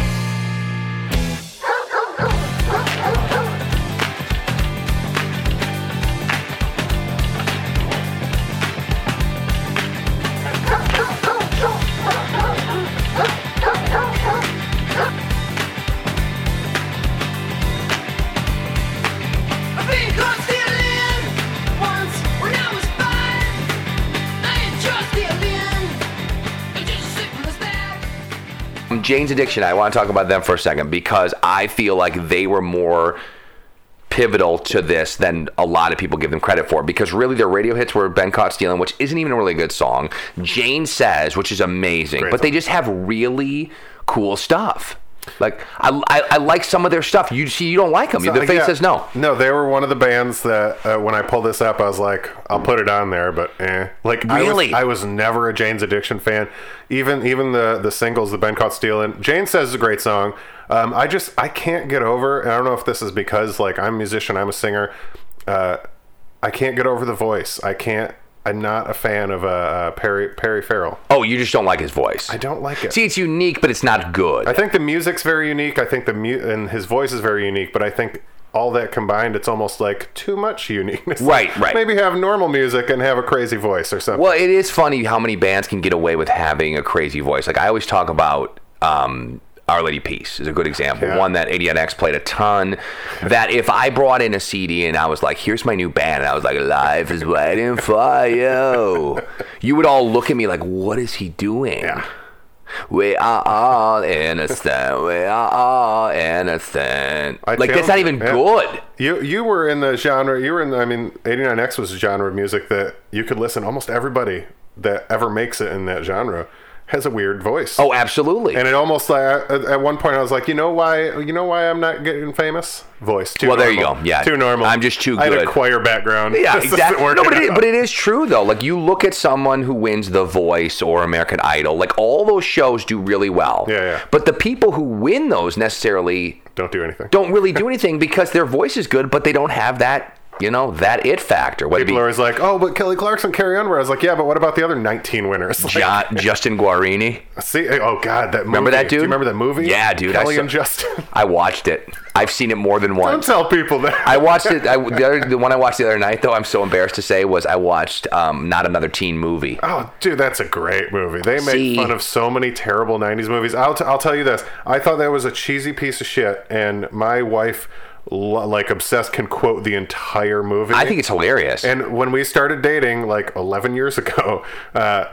Jane's Addiction, I want to talk about them for a second because I feel like they were more pivotal to this than a lot of people give them credit for because really their radio hits were Ben Caught Stealing, which isn't even a really good song. Jane Says, which is amazing, Great but they just have really cool stuff. Like I, I, I like some of their stuff. You see, you don't like them. the face yeah. says no. No, they were one of the bands that uh, when I pulled this up, I was like, I'll put it on there, but eh. Like Really? I was, I was never a Jane's Addiction fan. Even even the the singles, the Ben Caught Stealing. Jane says is a great song. Um, I just I can't get over. And I don't know if this is because like I'm a musician, I'm a singer. Uh, I can't get over the voice. I can't. I'm not a fan of uh, uh, Perry Perry Farrell. Oh, you just don't like his voice. I don't like it. See, it's unique, but it's not good. I think the music's very unique. I think the mu- and his voice is very unique. But I think all that combined, it's almost like too much uniqueness. Right, right. Maybe have normal music and have a crazy voice or something. Well, it is funny how many bands can get away with having a crazy voice. Like I always talk about um, Our Lady Peace is a good example. Yeah. One that 89X played a ton. That if I brought in a CD and I was like, "Here's my new band," and I was like, "Life is waiting for you," you would all look at me like, "What is he doing?" Yeah. We are all innocent. We are all innocent. I like that's not even yeah. good. You you were in the genre. You were in. The, I mean, 89X was a genre of music that you could listen. Almost everybody that ever makes it in that genre has a weird voice. Oh, absolutely. And it almost like at at one point I was like, you know why? You know why I'm not getting famous? Voice. Too Well, there you normal. go. Yeah. Too normal. I'm just too I had a good. choir background. Yeah, This exactly. No, but it, but it is true though. Like you look at someone who wins The Voice or American Idol, like all those shows do really well. Yeah, yeah. But the people who win those necessarily don't do anything. don't really do anything because their voice is good, but they don't have that you know, that it factor. Whether People are always like, "Oh, but Kelly Clarkson, Carrie Underwood." I was like, "Yeah, but what about the other 19 winners?" Like, John, Justin Guarini. See, oh god, that movie. Remember that Do you dude? remember that movie? Yeah, dude, I Kelly saw- and Justin. I watched it. I've seen it more than once. Don't tell people that. I watched it. I, the, other, the one I watched the other night, though, I'm so embarrassed to say, was I watched um, Not Another Teen Movie. Oh, dude, that's a great movie. They make See- fun of so many terrible 90s movies. I'll, t- I'll tell you this. I thought that was a cheesy piece of shit, and my wife, like, obsessed, can quote the entire movie. I think it's hilarious. And when we started dating, like 11 years ago, uh,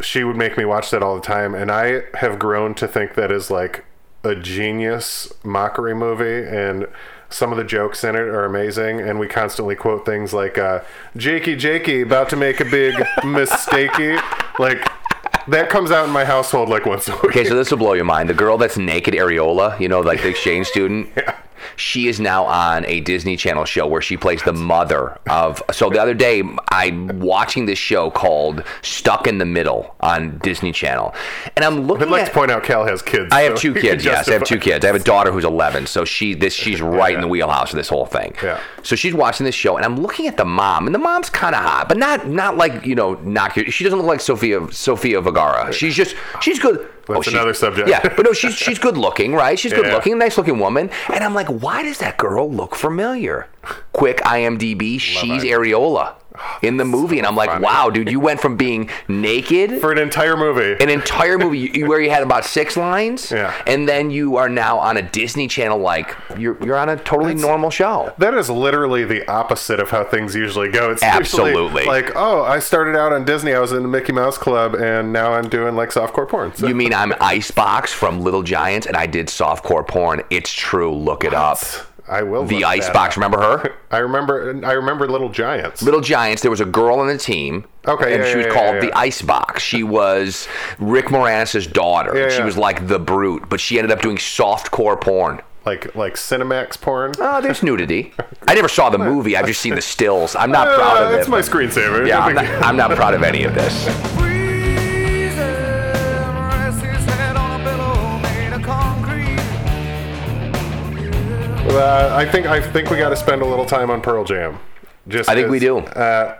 she would make me watch that all the time. And I have grown to think that is like a genius mockery movie. And some of the jokes in it are amazing. And we constantly quote things like, uh, Jakey, Jakey, about to make a big mistakey. Like, that comes out in my household like once a week. Okay, so this will blow your mind. The girl that's naked, Areola, you know, like the exchange student. She is now on a Disney Channel show where she plays the mother of. So the other day, I'm watching this show called Stuck in the Middle on Disney Channel, and I'm looking I'd like at. to point out Cal has kids. I have so two kids. Yes, I have two kids. I have a daughter who's 11, so she this she's right in the wheelhouse of this whole thing. Yeah. So she's watching this show, and I'm looking at the mom, and the mom's kind of hot, but not not like you know not. She doesn't look like Sofia Sofia Vergara. She's just she's good. That's oh, she's- another subject. Yeah, but no, she's she's good looking, right? She's good Yeah. looking, nice looking woman, and I'm like, why does that girl look familiar? Quick IMDb, she's it. Areola in the movie, and I'm like, funny. wow, dude, you went from being naked For an entire movie. an entire movie you- where you had about six lines, Yeah. and then you are now on a Disney Channel like you're you're on a totally normal show. That is literally the opposite of how things usually go. It's Absolutely. like, oh, I started out on Disney. I was in the Mickey Mouse Club, and now I'm doing like softcore porn. So You mean I'm Icebox from Little Giants, and I did softcore porn? It's true. Look it up. I will. The look that Icebox. up. Remember her? I remember. I remember Little Giants. Little Giants. There was a girl on the team. Okay, and yeah, she was yeah, called yeah, the yeah. Icebox. She was Rick Moranis' daughter. Yeah, she yeah. was like the brute, but she ended up doing softcore porn. like like Cinemax porn. Oh, there's nudity. I never saw the movie. I've just seen the stills. I'm not proud Uh, of it. It's my screensaver. Yeah, I'm not. I'm not proud of any of this. Uh, I think I think we got to spend a little time on Pearl Jam. Just I think we do. Uh,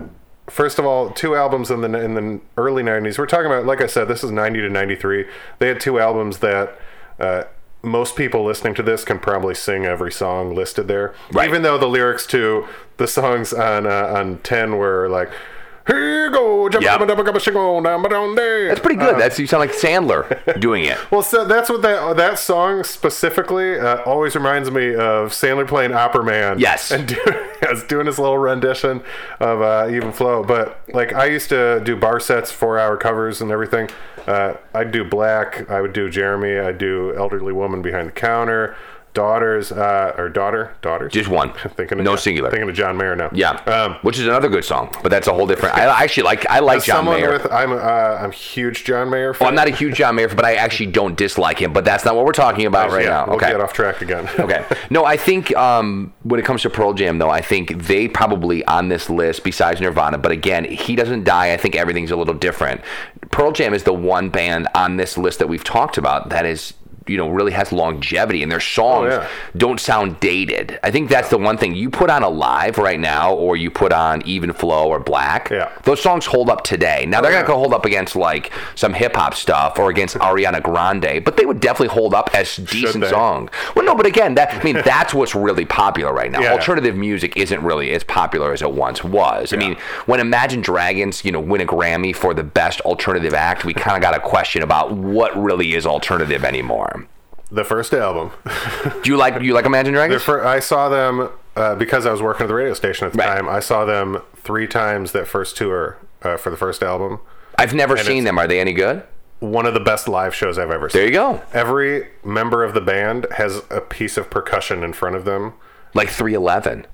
first of all, two albums in the in the early '90s. We're talking about, like I said, this is '90 to '93. They had two albums that. Uh, most people listening to this can probably sing every song listed there, Right. even though the lyrics to the songs on uh, on ten were like, "Here you go, jump, Yep. jump, jump, jump, jump, down, down, there." That's pretty good. That's you sound like Sandler doing it. Well, so that's what that that song specifically uh, always reminds me of Sandler playing Opera Man. Yes. and doing, doing his little rendition of uh, Even Flow. But like I used to do bar sets, four hour covers, and everything. Uh, I'd do Black. I would do Jeremy. I'd do Elderly Woman Behind the Counter. Daughters, uh, or daughter, daughters. Just one. thinking of No John- singular. Thinking of John Mayer now. Yeah, Um, which is another good song, but that's a whole different. I actually like. I like John Mayer. with I'm uh, I'm a huge John Mayer fan. well, I'm not a huge John Mayer, fan, but I actually don't dislike him. But that's not what we're talking about right yeah, now. We'll okay. get off track again. okay. No, I think um, when it comes to Pearl Jam, though, I think they probably on this list besides Nirvana. But again, he doesn't die. I think everything's a little different. Pearl Jam is the one band on this list that we've talked about that is. You know, really has longevity, and their oh, songs Oh, yeah. don't sound dated. I think that's the one thing you put on a live right now, or you put on Even Flow or Black. Yeah. those songs hold up today. Now they're oh, yeah. gonna hold up against like some hip hop stuff or against Ariana Grande, but they would definitely hold up as decent songs. Well, no, but again, that I mean, that's what's really popular right now. Alternative music isn't really as popular as it once was. I mean, when Imagine Dragons, you know, win a Grammy for the best alternative act, we kind of got a question about what really is alternative anymore. The first album. Do you like do you like Imagine Dragons? fir- I saw them uh, because I was working at the radio station at the Right. time. I saw them three times that first tour uh, for the first album. I've never and seen them. Are they any good? One of the best live shows I've ever seen. There you go. Every member of the band has a piece of percussion in front of them. Like 311.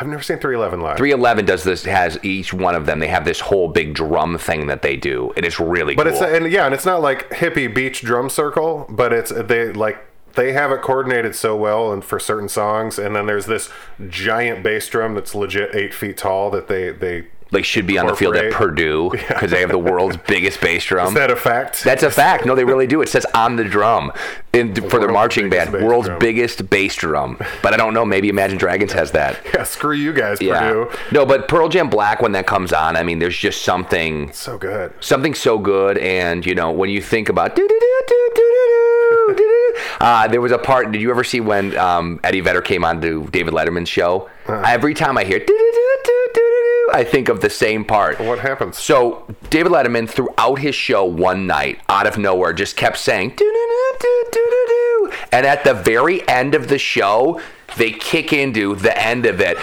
I've never seen 311 live. 311 does this has each one of them they have this whole big drum thing that they do it is really but cool it's and yeah, and it's not like hippie beach drum circle, but it's they like they have it coordinated so well and for certain songs and then there's this giant bass drum that's legit eight feet tall that they they like should be on the field at Purdue because they have the world's biggest bass drum. Is that a fact? That's a fact. No, they really do. It says on the drum in, for their marching band, world's drum. biggest bass drum. But I don't know. Maybe Imagine Dragons has that. yeah, screw you guys, Yeah. Purdue. No, but Pearl Jam Black when that comes on, I mean, there's just something So good. something so good and you know when you think about doo-doo-doo-doo-doo-doo-doo, doo-doo-doo, uh, there was a part did you ever see when um, eddie vedder came on to david letterman's show every time i hear doo-doo-doo-doo-doo-doo, i think of the same part What happens? so david letterman throughout his show one night out of nowhere just kept saying doo-doo-doo-doo-doo-doo, and at the very end of the show they kick into the end of it.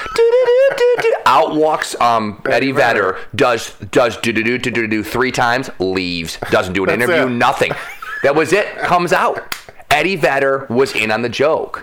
Out walks um, Eddie Vedder, does does do do do do do do three times, leaves, doesn't do an interview, it. nothing. That was it. Comes out. Eddie Vedder was in on the joke.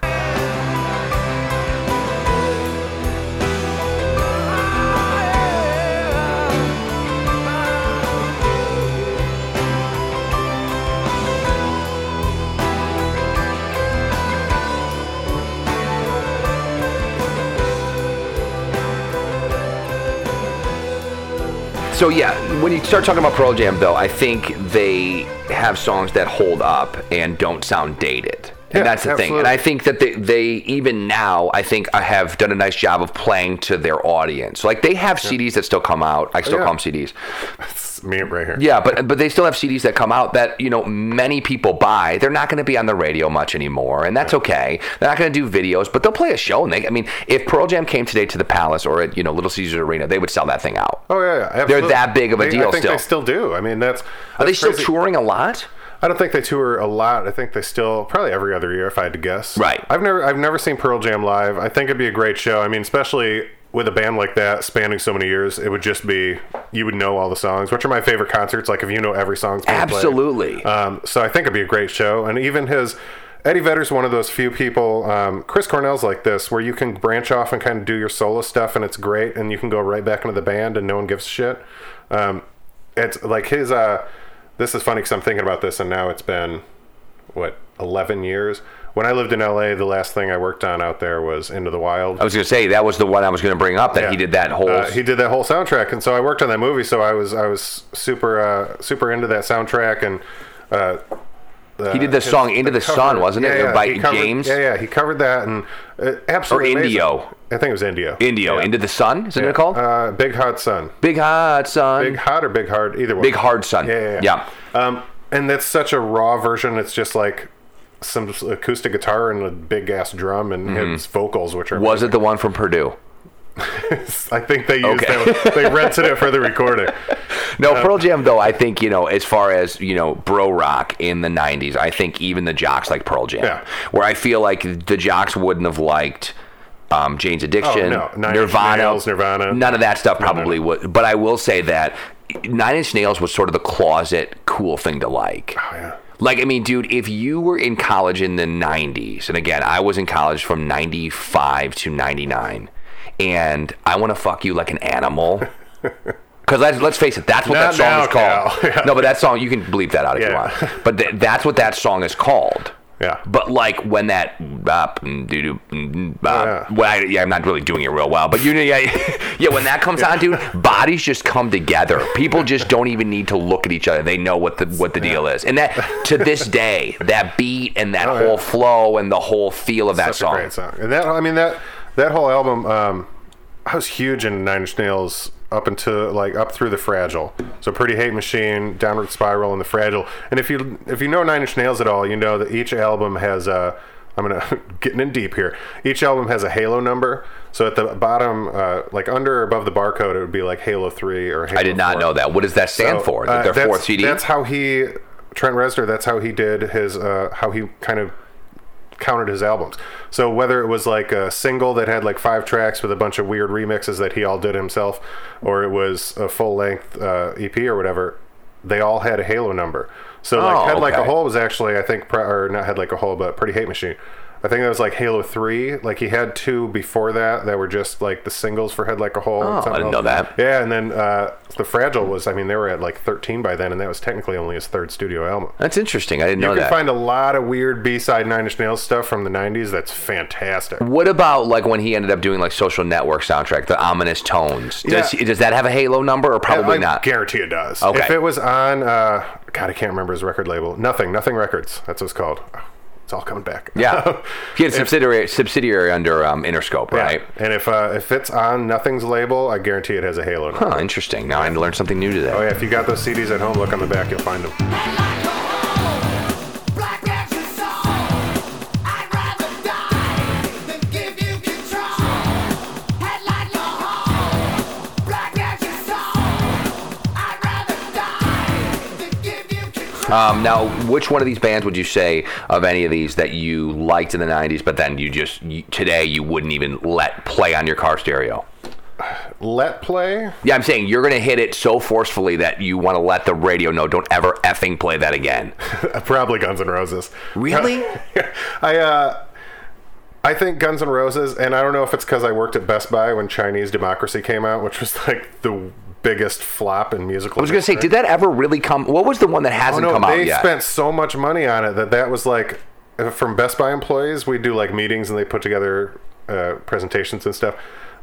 So yeah, when you start talking about Pearl Jam, though, I think they have songs that hold up and don't sound dated. And Yeah, that's the thing. And. I think that they, they even now, I think I have done a nice job of playing to their audience. Like they have CDs that still come out. I still oh, yeah. call them CDs. It's me right here. Yeah, but but they still have CDs that come out that you know many people buy. They're not going to be on the radio much anymore, and that's okay. They're not going to do videos, but they'll play a show. And they, I mean, if Pearl Jam came today to the Palace or at you know Little Caesars Arena, they would sell that thing out. Oh yeah, yeah absolutely. They're that big of a They- deal I think still. they still do. I mean, that's. Are they that's still crazy. touring a lot? I don't think they tour a lot. I think they still probably every other year, if I had to guess. Right. I've never I've never seen Pearl Jam live. I think it'd be a great show. I mean, especially with a band like that spanning so many years, it would just be you would know all the songs, which are my favorite concerts. Like if you know every played. Absolutely. Um, so I think it'd be a great show, and even his. Eddie Vedder's one of those few people. Um, Chris Cornell's like this, where you can branch off and kind of do your solo stuff, and it's great, and you can go right back into the band, and no one gives a shit. Um, it's like his. Uh, this is funny because I'm thinking about this, and now it's been what 11 years. When I lived in LA, the last thing I worked on out there was Into the Wild. I was going to say that was the one I was going to bring up that he did that whole. Uh, he did that whole soundtrack, and so I worked on that movie. So I was I was super uh, super into that soundtrack, and uh, he did the song "Into the, Sun," wasn't it, by he covered- James Yeah, yeah, he covered that, and uh, absolutely or amazing. Indio? I think it was Indio. Indio, Yeah. "Into the Sun," isn't Yeah. it called? Uh, Big Hot Sun. Big Hot Sun. Big Hot or Big Hard? Either one. Big Hard Sun. Yeah, yeah, yeah. Um, and that's such a raw version. It's just like some acoustic guitar and a big ass drum and his vocals, which are. Mm-hmm. Was it the one from Purdue? I think they used Okay. that. They rented it for the recording. No, Uh, Pearl Jam though. I think you know, as far as you know, bro rock in the '90s. I think even the jocks like Pearl Jam. Yeah. Where I feel like the jocks wouldn't have liked um, Jane's Addiction, Oh, no. Nirvana, Nails, Nirvana. None of that stuff No, no, probably no. would. But I will say that Nine Inch Nails was sort of the closet cool thing to like. Oh, yeah. Like, I mean, dude, if you were in college in the 90s, and again, I was in college from 95 to 99, and I want to fuck you like an animal. Because let's, let's face it, that's what Not that song now, is called. Yeah. No, but that song, you can bleep that out if you want. But th- that's what that song is called. Yeah. But like when that bop, mm, mm, bop, Yeah. well, I, yeah, I'm not really doing it real well, but you know, yeah, yeah, when that comes on, dude, bodies just come together. People just don't even need to look at each other; they know what the what the deal is. And that to this day, that beat and that Oh, yeah. whole flow and the whole feel of that Such song. a great song. And that I mean that that whole album. Um, I was huge in Nine Inch Nails up into like up through the Fragile. So Pretty Hate Machine, Downward Spiral, and the Fragile. And if you if you know Nine Inch Nails at all, you know that each album has a. I'm gonna getting in deep here. Each album has a Halo number. So at the bottom, uh, like under or above the barcode, it would be like Halo Three or Halo I did not 4. know that. What does that stand So, for? uh, Their that's- fourth CD. That's how he, Trent Reznor. That's how he did his. Uh, how he kind of counted his albums. So whether it was like a single that had like five tracks with a bunch of weird remixes that he all did himself, or it was a full length uh, EP or whatever, they all had a Halo number. So like Oh, Head Like a. Hole was actually I think, or not Head Like a Hole, but Pretty Hate Machine. I think that was like Halo Three. Like he had two before that that were just like the singles for Head Like a Hole. Oh, I didn't else. know that. Yeah, and then uh, the Fragile was. I mean, they were at like 13 by then, and that was technically only his third studio album. That's interesting. I didn't You know that. You can find a lot of weird B-side Nine Inch Nails stuff from the '90s. That's fantastic. what about like when he ended up doing like Social Network soundtrack, the ominous tones? Does, Yeah. does that have a Halo number or probably I not? guarantee it does. Okay. If it was on, uh, God, I can't remember his record label. Nothing, Nothing Records. That's what it's called. Oh, It's all coming back. Yeah, he had a subsidiary subsidiary under um, Interscope, Yeah. right? And if uh, if it's on Nothing's label, I guarantee it has a Halo. number. Huh, interesting. Now I learned something new today. Oh yeah, if you got those CDs at home, look on the back, you'll find them. Um, now, which one of these bands would you say of any of these that you liked in the '90s, but then you just you, today you wouldn't even let play on your car stereo? Let play. Yeah, I'm saying you're gonna hit it so forcefully that you want to let the radio know, don't ever effing play that again. Probably Guns N' Roses. Really? I uh, I think Guns N' Roses, and I don't know if it's because I worked at Best Buy when Chinese Democracy came out, which was like the biggest flop in musical. I was gonna say, did that ever really come? What was the one that Oh hasn't no, come out yet? they spent so much money on it that that was like uh, from Best Buy employees. We do like meetings and they put together uh, presentations and stuff.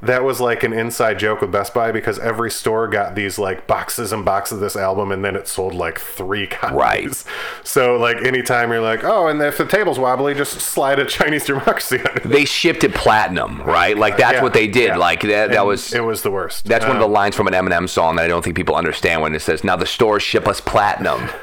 That was like an inside joke with Best Buy because every store got these like boxes and boxes of this album, and then it sold like three copies. Right. So like anytime you're like, oh, and if the table's wobbly, just slide a Chinese democracy on it. they shipped it platinum, right? Like that's Yeah, what they did. yeah. Like that. That was it was the worst. That's one of the Um, lines from an Eminem song that I don't think people understand when it says, "Now the stores ship us platinum."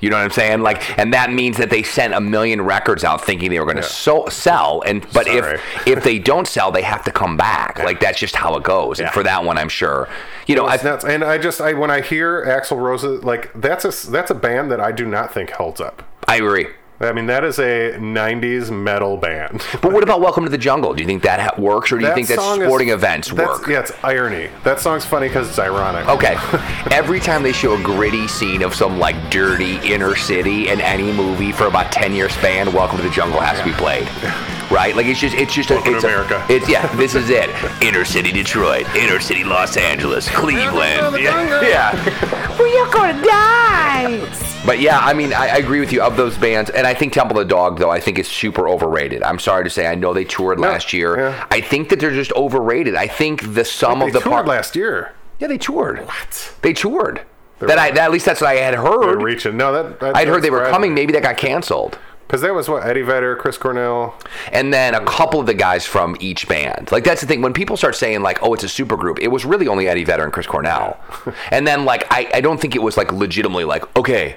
You know what I'm saying? Like, and that means that they sent a million records out thinking they were going to so, sell, and but Sorry. if if they don't sell, they have to come back. Like that's just how it goes. And for that one, I'm sure. You know, It's nuts. And I just I when I hear Axl Rose, like that's a that's a band that I do not think holds up. I agree. I mean, that is a '90s metal band. But what about Welcome to the Jungle? Do you think that ha- works, or do you think that song is- sporting events that's- work? Yeah, it's irony. That song's funny because it's ironic. Okay. Every time they show a gritty scene of some like dirty inner city in any movie for about ten year span, Welcome to the Jungle has to be played. Right? Like it's just it's just a, Welcome to it's a- America. it's yeah, this is it. Inner city Detroit, inner city Los Angeles, Cleveland. Yeah. yeah. Well, you're gonna die. But yeah, I mean, I, I agree with you of those bands, and I think Temple of the Dog though I think is super overrated. I'm sorry to say, I know they toured last year. yeah. I think that they're just overrated. I think the sum of the They toured part. last year. Yeah, they toured. What? They toured. That I that, at least that's what I had They're heard. reaching. No, that, that I'd heard they were coming. Maybe that got canceled. because that was what Eddie Vedder, Chris Cornell. And then a couple of the guys from each band. Like that's the thing. When people start saying like, "Oh, it's a super group," it was really only Eddie Vedder and Chris Cornell. and then like, I, I don't think it was like legitimately like, okay,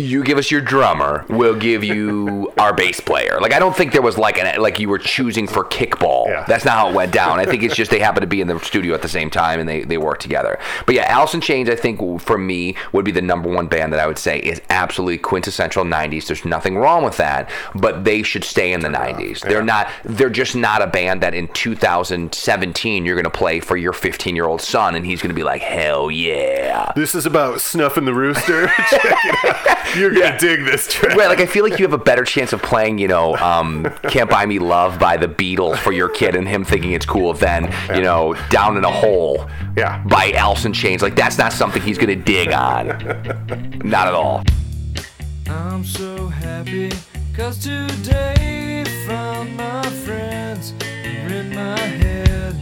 you give us your drummer, we'll give you our bass player. Like I don't think there was like an like you were choosing for kickball. Yeah. That's not how it went down. I think it's just they happened to be in the studio at the same time and they they worked together. But yeah, Alice in Chains I think for me would be the number one band that I would say is absolutely quintessential 90s. There's nothing wrong with that, but they should stay in the 90s. They're not they're just not a band that in 2017 you're going to play for your 15-year-old son and he's going to be like, "Hell yeah." This is about snuffing the rooster. Check it out. You're gonna dig this track. Right, like I feel like you have a better chance of playing, you know, um, "Can't Buy Me Love" by the Beatles for your kid and him thinking it's cool than, you know, "Down in a Hole" Yeah. by Alice in Chains. Like that's not something he's gonna dig on. Not at all. I'm so happy cause today found my friends in my head.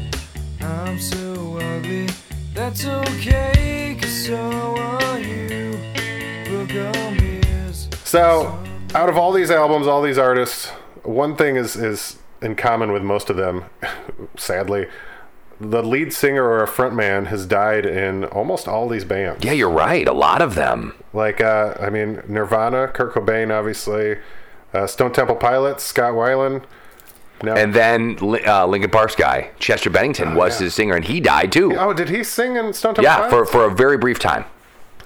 I'm so ugly, that's okay cause so are you. Book on ears. So, out of all these albums, all these artists, one thing is is in common with most of them, sadly. The lead singer or a frontman has died in almost all these bands. Yeah, you're right. A lot of them. Like, uh, I mean, Nirvana, Kurt Cobain, obviously, uh, Stone Temple Pilots, Scott Weiland. Now, And then uh, Linkin Park's guy, Chester Bennington, was his singer, and he died too. oh, did he sing in Stone Temple Yeah, for, for a very brief time.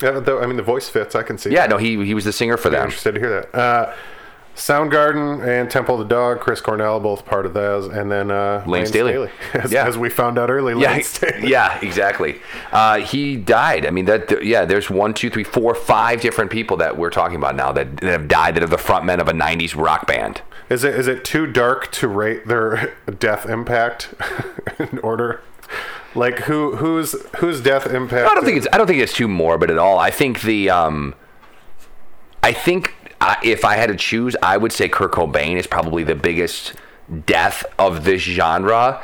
Yeah, the, I mean, the voice fits. I can see. Yeah, that. no, he he was the singer for I'm them. interested to hear that. Uh, Soundgarden and Temple of the Dog, Chris Cornell, both part of those, and then uh, Layne Staley. as, Yeah. as we found out early. Yeah, Staley. yeah, exactly. Uh, he died. I mean, that th- yeah. There's one, two, three, four, five different people that we're talking about now that, that have died that are the frontmen of a '90s rock band. Is it is it too dark to rate their death impact in order? Like who whose whose death impact? I don't think it's. I don't think it's too morbid at all. I think the. Um, I think uh, if I had to choose, I would say Kurt Cobain is probably the biggest death of this genre.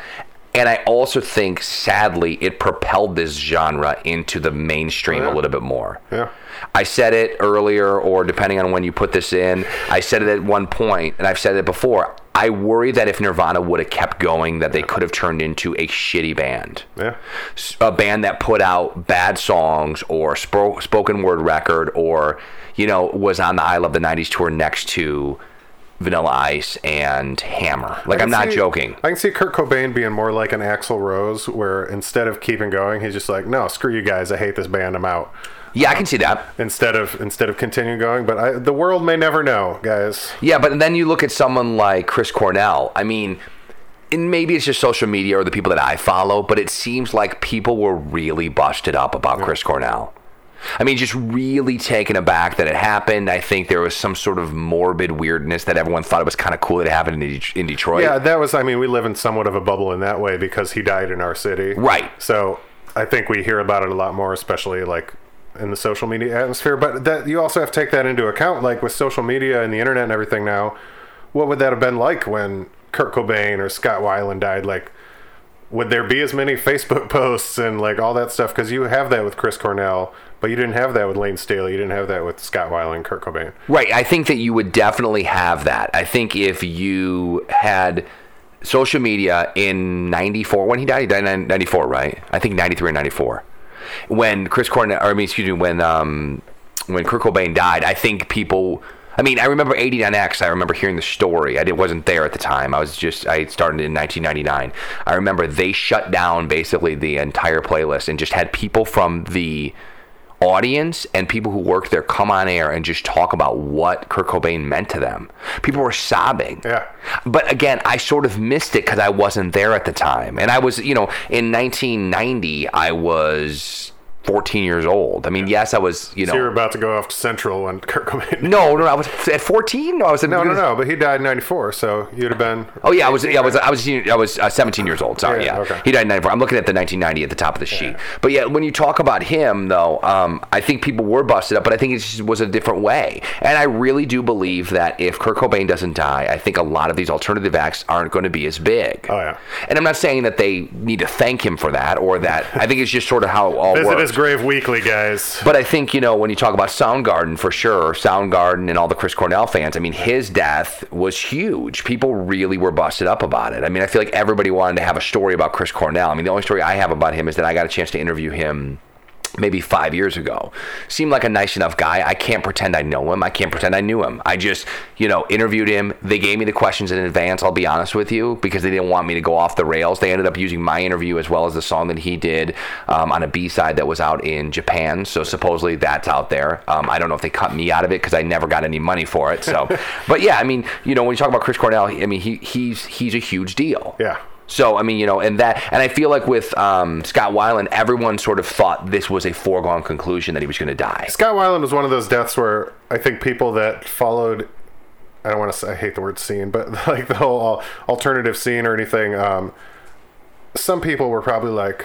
And I also think, sadly, it propelled this genre into the mainstream Oh, yeah. a little bit more. Yeah. I said it earlier, or depending on when you put this in, I said it at one point, and I've said it before. I worry that if Nirvana would have kept going, that they could have turned into a shitty band Yeah. a band that put out bad songs or spo- spoken word record or you know was on the I Love the 90s tour next to Vanilla Ice and Hammer. Like I'm not see- joking. I can see Kurt Cobain being more like an Axl Rose, where instead of keeping going, he's just like, "No, screw you guys. I hate this band. I'm out." Yeah, I can see that. Instead of instead of continuing going, but I, the world may never know, guys. Yeah, but then you look at someone like Chris Cornell. I mean, and maybe it's just social media or the people that I follow, but it seems like people were really busted up about Chris Cornell. I mean, just really taken aback that it happened. I think there was some sort of morbid weirdness that everyone thought it was kind of cool that it happened in, Det- in Detroit. Yeah, that was. I mean, we live in somewhat of a bubble in that way because he died in our city. Right. So I think we hear about it a lot more, especially like in the social media atmosphere. But that you also have to take that into account, like with social media and the internet and everything now. What would that have been like when Kurt Cobain or Scott Weiland died? Like, would there be as many Facebook posts and like all that stuff? Because you have that with Chris Cornell, but you didn't have that with Layne Staley. You didn't have that with Scott Weiland, Kurt Cobain. Right. I think that you would definitely have that. I think if you had social media in 94, when he died, he died in 94, right? I think 93 or 94. When Chris Cornell, or I mean, excuse me, when, um, when Kurt Cobain died, I think people, I mean, I remember 89X. I remember hearing the story. I did, wasn't there at the time. I was just, I started in 1999. I remember they shut down basically the entire playlist and just had people from the, audience and people who worked there come on air and just talk about what Kurt Cobain meant to them. People were sobbing. Yeah. But again, I sort of missed it because I wasn't there at the time. And I was, you know, in 1990, I was 14 years old. I mean, yes, I was, you know. So you were about to go off to Central when Kurt Cobain. no, no, I was at 14. No, I was at No, no, no. But he died in '94, so you'd have been. Oh yeah, I was yeah, I was I was I was uh, 17 years old. Sorry, Yeah, yeah. okay. He died in 94. I'm looking at the 1990 at the top of the sheet. But yeah, when you talk about him though, um, I think people were busted up, but I think it just was a different way. And I really do believe that if Kurt Cobain doesn't die, I think a lot of these alternative acts aren't going to be as big. Oh, yeah. And I'm not saying that they need to thank him for that or that. I think it's just sort of how it all works. Grave weekly, guys. But I think, you know, when you talk about Soundgarden for sure, Soundgarden and all the Chris Cornell fans, I mean, his death was huge. People really were busted up about it. I mean, I feel like everybody wanted to have a story about Chris Cornell. I mean, the only story I have about him is that I got a chance to interview him maybe five years ago. Seemed like a nice enough guy. I can't pretend I know him. I can't pretend I knew him. I just, you know, interviewed him. They gave me the questions in advance, I'll be honest with you, because they didn't want me to go off the rails. They ended up using my interview as well as the song that he did um, on a B side that was out in Japan. So supposedly that's out there. Um, I don't know if they cut me out of it because I never got any money for it. So, but yeah, I mean, you know, when you talk about Chris Cornell, I mean, he, he's he's a huge deal. Yeah. So I mean, you know, and that, and I feel like with um, Scott Weiland, everyone sort of thought this was a foregone conclusion that he was going to die. Scott Weiland was one of those deaths where I think people that followed. I don't want to say I hate the word scene, but like the whole alternative scene or anything. Um, some people were probably like,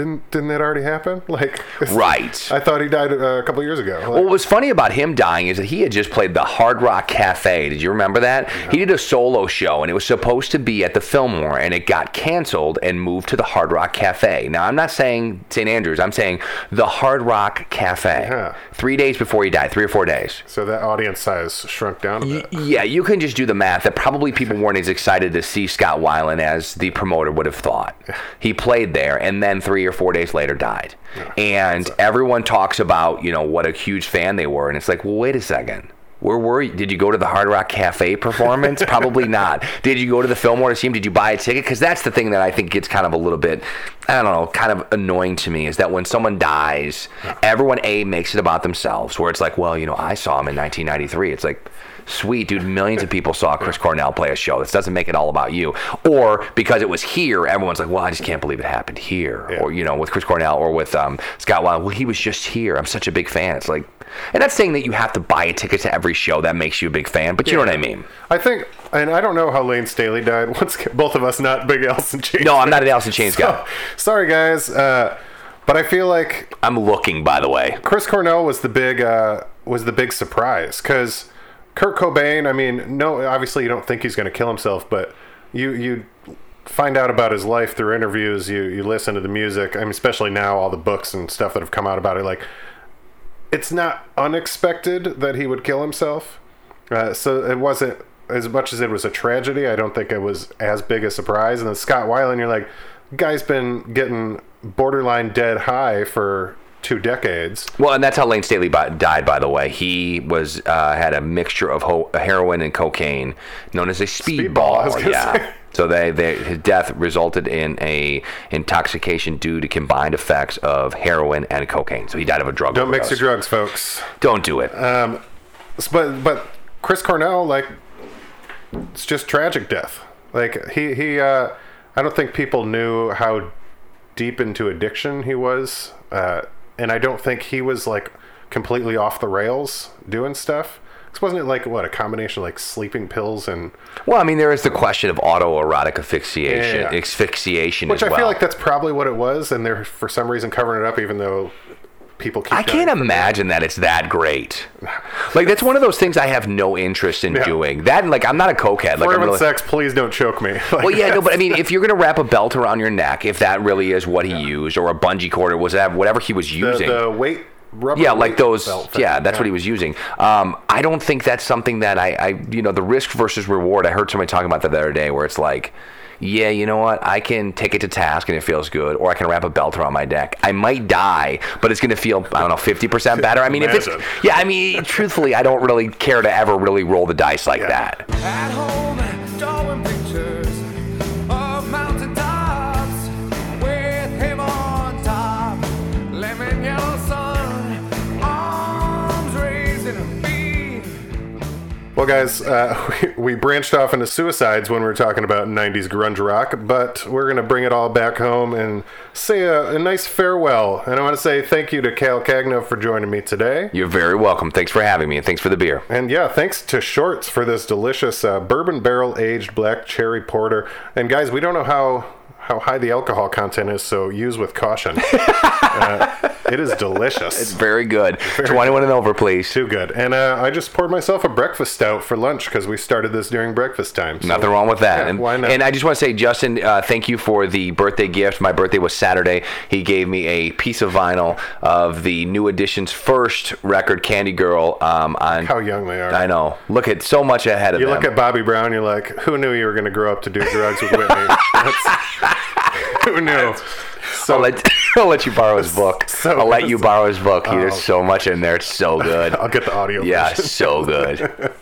"Didn't didn't that already happen?" Like, Right. I thought he died uh, a couple years ago. Like, Well, what was funny about him dying is that he had just played the Hard Rock Cafe. Did you remember that? He did a solo show, and it was supposed to be at the Fillmore, and it got canceled and moved to the Hard Rock Cafe. Now, I'm not saying St. Andrews. I'm saying the Hard Rock Cafe. Yeah. Three days before he died, three or four days. so that audience size shrunk down a bit. Yeah, you can just do the math that probably people weren't as excited to see Scott Weiland as the promoter would have thought. He played there and then three or four days later died. And everyone talks about, you know, what a huge fan they were. And it's like, well, wait a second. Where were you? Did you go to the Hard Rock Cafe performance? Probably not. Did you go to the Fillmore to see him? Did you buy a ticket? Because that's the thing that I think gets kind of a little bit, I don't know, kind of annoying to me is that when someone dies, everyone A makes it about themselves, where it's like, well, you know, I saw him in 1993. It's like, sweet, dude, millions of people saw Chris Cornell play a show. This doesn't make it all about you. Or because it was here, everyone's like, well, I just can't believe it happened here. Yeah. Or, you know, with Chris Cornell or with um, Scott Weiland, well, he was just here. I'm such a big fan. It's like, and that's saying that you have to buy a ticket to every show that makes you a big fan, but you know what I mean. I think, and I don't know how Layne Staley died. Once both of us not big in Chains. No, I'm not an in Chains So, guy. sorry, guys. Uh, but I feel like I'm looking, by the way. Chris Cornell was the big uh, was the big surprise because Kurt Cobain. I mean, no, obviously you don't think he's going to kill himself, but you you find out about his life through interviews. You you listen to the music. I mean, especially now all the books and stuff that have come out about it. Like, it's not unexpected that he would kill himself. Uh, so it wasn't as much as it was a tragedy. I don't think it was as big a surprise. And then Scott Weiland, you're like, guy's been getting borderline dead high for two decades. Well, and that's how Layne Staley died, by the way. He was uh, had a mixture of ho- heroin and cocaine, known as a Speedball, I was speedball. gonna Yeah. So they, they his death resulted in a intoxication due to combined effects of heroin and cocaine. So he died of a drug. Don't mix your drugs, folks. Don't do it. But but Chris Cornell, like, it's just tragic death. Like he he, uh, I don't think people knew how deep into addiction he was, uh, and I don't think he was like completely off the rails doing stuff. 'Cause wasn't it like what a combination of like sleeping pills and well, I mean, there is the question of autoerotic asphyxiation, Yeah, yeah. asphyxiation which I well. feel like that's probably what it was, and they're for some reason covering it up, even though people keep. I can't imagine that it's that great. Like that's one of those things I have no interest in Yeah. doing. That and like I'm not a cokehead. Like really, sex, please don't choke me. Like, Well, yeah, no, but I mean, if you're gonna wrap a belt around your neck, if that really is what he used, or a bungee cord, or was that whatever he was the, using, the weight. Rubber yeah, like those, belt thing, yeah, that's what he was using. Um, I don't think that's something that I, I, you know, the risk versus reward. I heard somebody talking about that the other day, where it's like. Yeah, you know what? I can take it to task and it feels good, or I can wrap a belt around my neck. I might die, but it's going to feel, I don't know, 50% better. I mean, if it's, yeah, I mean, truthfully, I don't really care to ever really roll the dice like Yeah. that. Well, guys, uh, we, we branched off into suicides when we were talking about 90s grunge rock, but we're going to bring it all back home and say a, a nice farewell. And I want to say thank you to Cal Cagno for joining me today. You're very welcome. Thanks for having me, and thanks for the beer. And yeah, thanks to Shorts for this delicious uh, bourbon barrel aged black cherry porter. And guys, we don't know how how high the alcohol content is, so use with caution. uh, it is delicious. It's very good. 21 and over, please. Too good. And uh, I just poured myself a breakfast stout for lunch because we started this during breakfast time. so- Nothing wrong with that. Yeah, and, why not? and I just want to say, Justin, uh, thank you for the birthday gift. My birthday was Saturday. He gave me a piece of vinyl of the New Edition's first record, Candy Girl. Um, on How young they are. I know. Look at so much ahead of You them. look at Bobby Brown, you're like, who knew you were going to grow up to do drugs with Whitney? Who knew? So, I'll let, I'll let you borrow his book. So- I'll let you borrow his book. There's Oh. so much in there. It's so good. I'll get the audio. yeah, so good.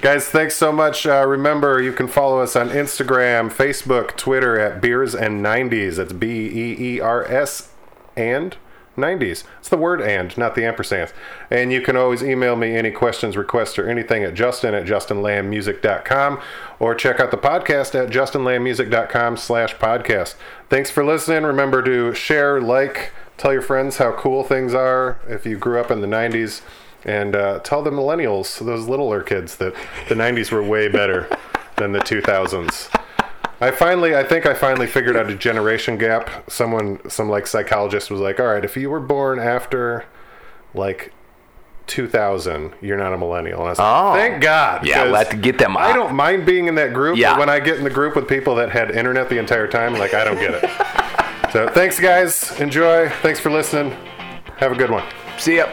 Guys, thanks so much. Uh, remember, you can follow us on Instagram, Facebook, Twitter at Beers and 90s. That's B E E R S and 90s. It's the word and, not the ampersand. And you can always email me any questions, requests, or anything at justin at justinlambmusic.com or check out the podcast at justinlambmusic.com slash podcast. Thanks for listening. Remember to share, like, tell your friends how cool things are if you grew up in the 90s and uh, tell the millennials, those littler kids, that the 90s were way better than the 2000s. I finally, I think I finally figured out a generation gap. Someone, some like psychologist was like, all right, if you were born after like 2000, you're not a millennial. And I was like, Oh. thank God. Yeah, 'cause let's get them I don't mind being in that group, Yeah. but when I get in the group with people that had internet the entire time, like, I don't get it. so thanks, guys. Enjoy. Thanks for listening. Have a good one. See ya.